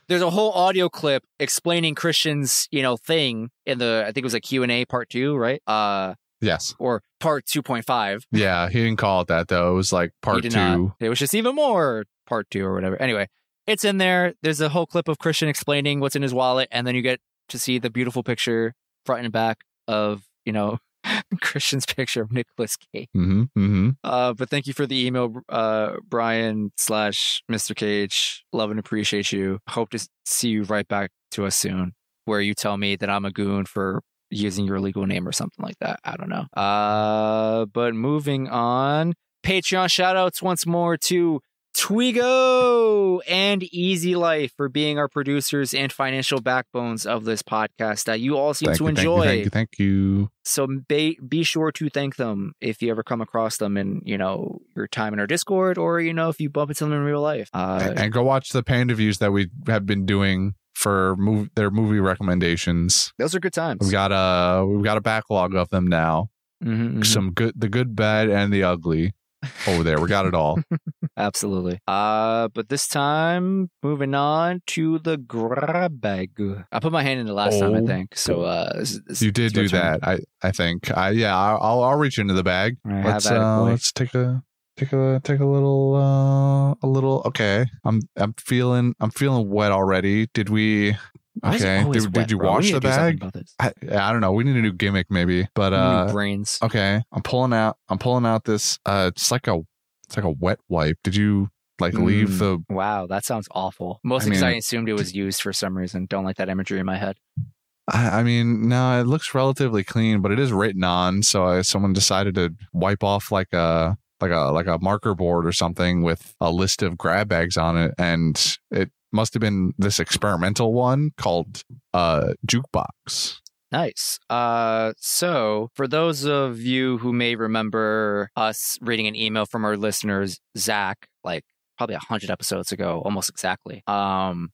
there's a whole audio clip explaining Christian's you know thing in the. I think it was like Q and A part two, right? Uh, Yes. or part two point five. Yeah, he didn't call it that though. It was like part two. not. It was just even more part two or whatever. Anyway, it's in there. There's a whole clip of Christian explaining what's in his wallet, and then you get to see the beautiful picture front and back of you know Christian's picture of Nicolas Cage. Mm-hmm. Mm-hmm. Uh, but thank you for the email, uh, Brian slash Mr. Cage. Love and appreciate you. Hope to see you right back to us soon, where you tell me that I'm a goon for using your legal name or something like that. I don't know. Uh, but moving on, Patreon shout outs once more to Twigo and Easy Life for being our producers and financial backbones of this podcast that you all seem Thank to you, enjoy. thank you, thank you. So be, be sure to thank them if you ever come across them in, you know, your time in our Discord or, you know, if you bump into them in real life. Uh, and, and go watch the panda views that we have been doing for mov- their movie recommendations. those are good times. We've got a we've got a backlog of them now. Mhm, mhm. Some good, the good, bad, and the ugly over there. We got it all. Absolutely. Uh, but this time, moving on to the grab bag. I put my hand in the last time, I Oh, think. So, uh, this, this, you did it's your do turn. that. I I think. I yeah. I'll I'll, I'll reach into the bag. All right, let's have at it, uh, let's take a take a take a little uh a little. Okay. I'm I'm feeling I'm feeling wet already. Did we? Why is it Okay. Did, did you? Wash the to do something bag? I, I don't know. We need a new gimmick maybe. But uh brains. okay. I'm pulling out I'm pulling out this uh it's like a it's like a wet wipe. Did you like leave Mm. the Wow, that sounds awful. Most I because I, mean- assumed it was used for some reason. Don't like that imagery in my head. I, I mean, no, it looks relatively clean, but it is written on. So I, someone decided to wipe off like a like a like a marker board or something with a list of grab bags on it, and it must have been this experimental one called uh jukebox. Nice. Uh, so for those of you who may remember us reading an email from our listeners, Zach, like probably a hundred episodes ago, almost exactly. Um,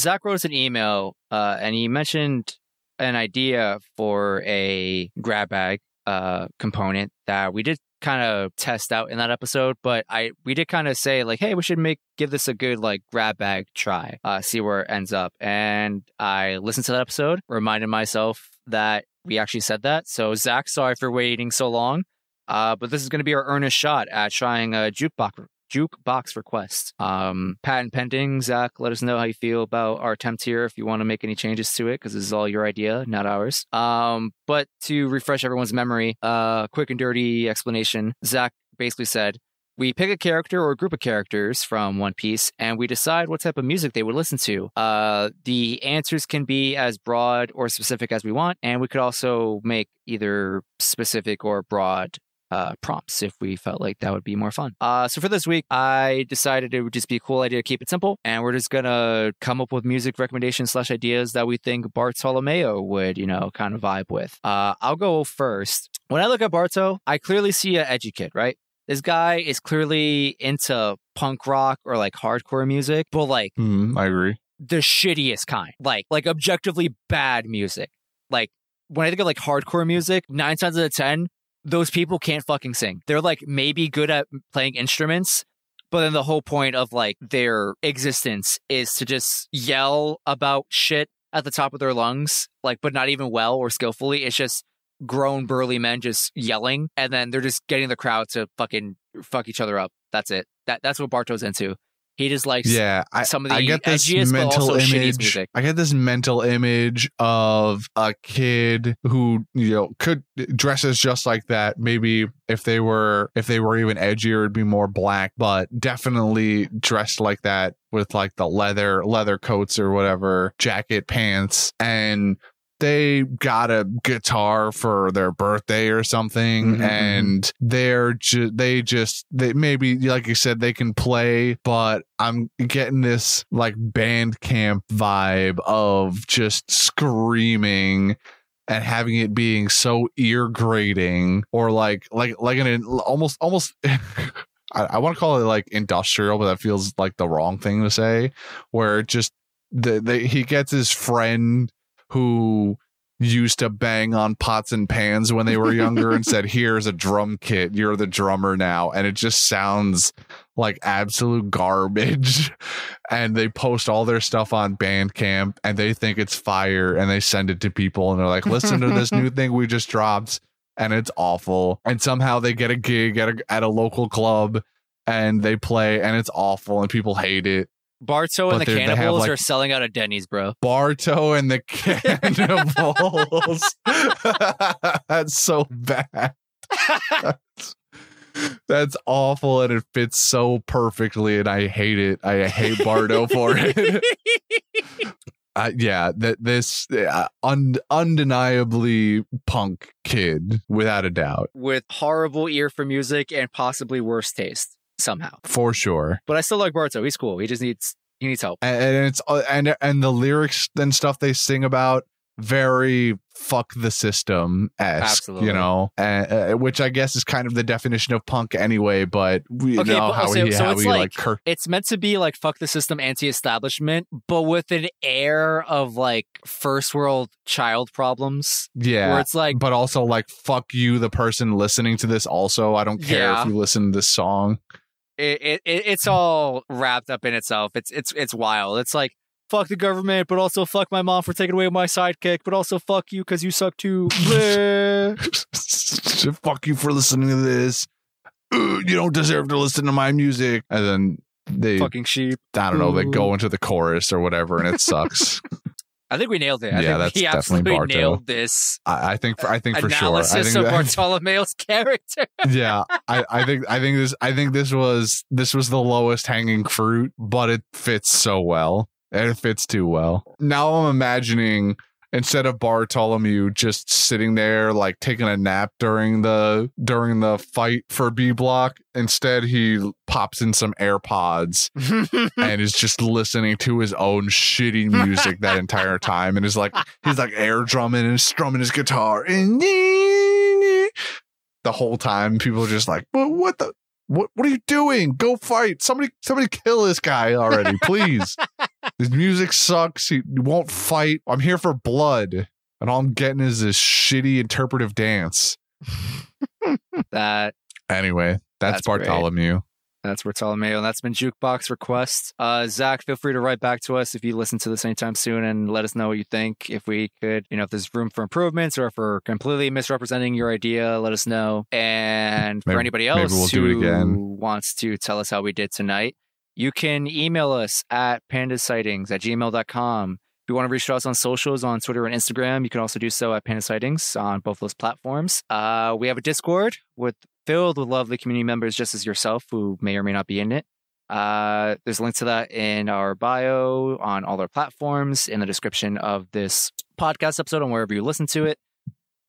Zach wrote us an email, uh, and he mentioned an idea for a grab bag uh component that we did kind of test out in that episode but i we did kind of say like hey we should make give this a good like grab bag try uh see where it ends up. And i listened to that episode reminded myself that we actually said that. So zach sorry for waiting so long uh but this is going to be our earnest shot at trying a jukebox jukebox request um patent pending. Zach let us know how you feel about our attempt here if you want to make any changes to it because this is all your idea not ours. Um but to refresh everyone's memory uh quick and dirty explanation. Zach basically said we pick a character or a group of characters from One Piece and we decide what type of music they would listen to. Uh, the answers can be as broad or specific as we want, and we could also make either specific or broad uh, prompts if we felt like that would be more fun. Uh, so for this week, I decided it would just be a cool idea to keep it simple, and we're just gonna come up with music recommendations slash ideas that we think Bartolomeo would, you know, kind of vibe with. Uh, I'll go first. When I look at Barto, I clearly see a edgy kid, right? This guy is clearly into punk rock or like hardcore music, but like Hmm, I agree. the shittiest kind. Like like objectively bad music. Like when I think of like hardcore music, nine times out of ten, those people can't fucking sing. They're like maybe good at playing instruments, but then the whole point of like their existence is to just yell about shit at the top of their lungs, like but not even well or skillfully. It's just grown burly men just yelling and then they're just getting the crowd to fucking fuck each other up That's it. That that's what Barto's into. He just likes yeah I, some of the I get this edgiest, mental image. music. i get this mental image of a kid who you know could dresses just like that. Maybe if they were if they were even edgier it'd be more black but definitely dressed like that with like the leather leather coats or whatever jacket pants. And they got a guitar for their birthday or something Mm-hmm, mm-hmm. and they're ju- they just they maybe like you said they can play but i'm getting this like band camp vibe of just screaming and having it being so ear grating or like like like an almost almost I, I want to call it like industrial, but that feels like the wrong thing to say. Where just the, the he gets his friend who used to bang on pots and pans when they were younger and said, "Here's a drum kit. You're the drummer now," and it just sounds like absolute garbage. And they post all their stuff on Bandcamp, and they think it's fire, and they send it to people, and they're like, "Listen to this new thing we just dropped." and it's awful. And somehow they get a gig at a at a local club and they play and it's awful and people hate it. Barto and the Cannibals like- are selling out at Denny's, bro. Barto and the Cannibals. That's so bad. That's, that's awful and it fits so perfectly and I hate it. I hate Barto for it. Uh, yeah, that this uh, un- undeniably punk kid without a doubt, With horrible ear for music and possibly worse taste somehow. for sure. But I still like Barto. He's cool. He just needs he needs help. and, and it's uh, and and the lyrics and stuff they sing about very fuck the system esque, you know, uh, which I guess is kind of the definition of punk anyway. But we Okay, know but how also- he so how it's he like, like- cur- It's meant to be like fuck the system, anti-establishment, but with an air of like first world child problems. yeah. Where it's like but also like fuck you, the person listening to this. Also, I don't care Yeah. if you listen to this song. It, it, it it's all wrapped up in itself. It's it's it's wild. It's like fuck the government, but also fuck my mom for taking away my sidekick, but also fuck you because you suck too. Fuck you for listening to this. You don't deserve to listen to my music. And then they, Fucking sheep. I don't know, they go into the chorus or whatever, and it sucks. I think we nailed it. I Yeah, think that's we absolutely Barto. nailed this I, I think, for, I think for sure. I analysis think of Bartolomeo's character. yeah, I, I think, I think this, I think this was, this was the lowest hanging fruit, but it fits so well, and it fits too well. Now I'm imagining instead of Bartholomew just sitting there like taking a nap during the during the fight for B block, instead he pops in some AirPods and is just listening to his own shitty music that entire time and is like he's like air drumming and strumming his guitar. And the whole time people are just like what what the what what are you doing? Go fight. Somebody somebody kill this guy already please. His music sucks. He won't fight. I'm here for blood and all i'm getting is this shitty interpretive dance. That anyway that's, That's great. That's Bartolomeo, and that's been Jukebox Request. Uh, Zach, feel free to write back to us if you listen to this anytime soon and let us know what you think. If we could, you know, if there's room for improvements or if we're completely misrepresenting your idea, let us know. And for anybody else we'll who wants to tell us how we did tonight, you can email us at pandasightings at gmail.com. If you want to reach out to us on socials on Twitter and Instagram, you can also do so at Panda Sightings on both those platforms. Uh, we have a Discord with filled with lovely community members just as yourself who may or may not be in it. Uh, there's a link to that in our bio on all our platforms in the description of this podcast episode on wherever you listen to it.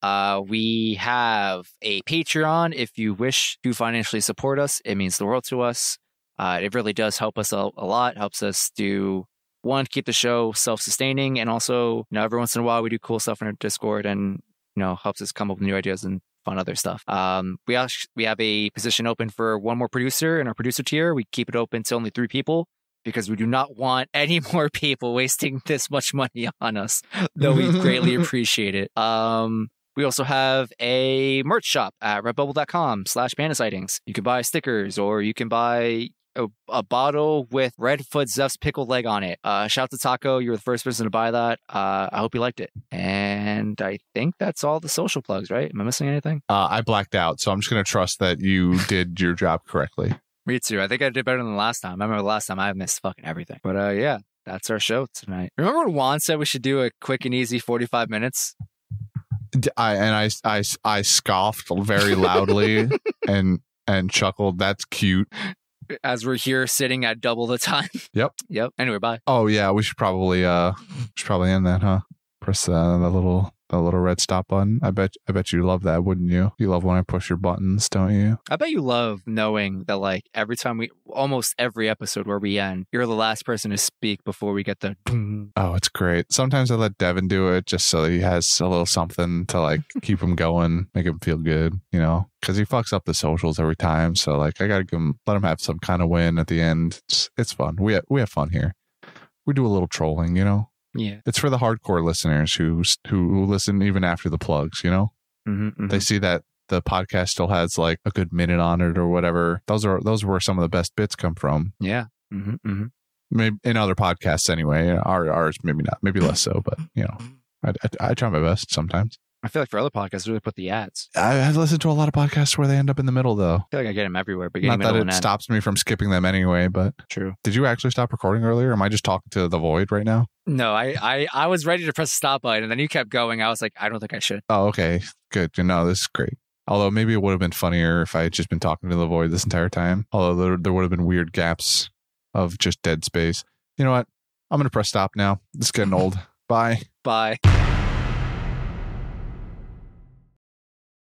Uh, we have a Patreon if you wish to financially support us. It means the world to us. Uh, it really does help us a, a lot. Helps us do one keep the show self-sustaining, and also you know every once in a while we do cool stuff in our Discord, and you know helps us come up with new ideas and fun other stuff. Um, we ask, we have a position open for one more producer in our producer tier. We keep it open to only three people because we do not want any more people wasting this much money on us, though we greatly appreciate it. Um, we also have a merch shop at redbubble.com slash panda sightings. You can buy stickers or you can buy a, a bottle with Redfoot Zeff's pickled leg on it. Uh, shout out to Taco. You were the first person to buy that. Uh, I hope you liked it. And I think that's all the social plugs, right? Am I missing anything? uh, i blacked out so i'm just gonna trust that you did your job correctly Me too. I think I did better than the last time. I remember the last time I missed fucking everything. But uh, yeah, that's our show tonight. Remember when Juan said we should do a quick and easy 45 minutes? I and I I I scoffed very loudly and and chuckled. That's cute. As we're here sitting at double the time. Yep. Yep. Anyway, bye. Oh yeah, we should probably uh should probably end that, huh? Press uh, the little the little red stop button. I bet I bet you love that, wouldn't you? You love when I push your buttons, don't you? I bet you love knowing that, like, every time we, almost every episode where we end, you're the last person to speak before we get the. Oh, it's great. Sometimes I let Devin do it just so he has a little something to like keep him going, make him feel good, you know, because he fucks up the socials every time. So like, I gotta give him, let him have some kind of win at the end. It's, it's fun. We ha- we have fun here. We do a little trolling, you know. Yeah. It's for the hardcore listeners who who, who listen even after the plugs, you know. Mm-hmm, They see that the podcast still has like a good minute on it or whatever. Those are those are where some of the best bits come from. Yeah. Mm-hmm, mm-hmm. Maybe in other podcasts anyway. Our ours maybe not, maybe less so, but you know, I, I, I try my best sometimes. I feel like for other podcasts, they really put the ads. I, I've listened to a lot of podcasts where they end up in the middle though. I feel like I get them everywhere, beginning, Not that it stops me from skipping them anyway. But True. did you actually stop recording earlier? Am I just talking to the void right now? No, I, I, I was ready to press the stop button, and then you kept going. I was like, I don't think I should. Oh, okay, good. You know, this is great. Although maybe it would have been funnier if I had just been talking to the void this entire time. Although there, there would have been weird gaps of just dead space. You know what? I'm gonna press stop now. It's getting old. Bye. Bye.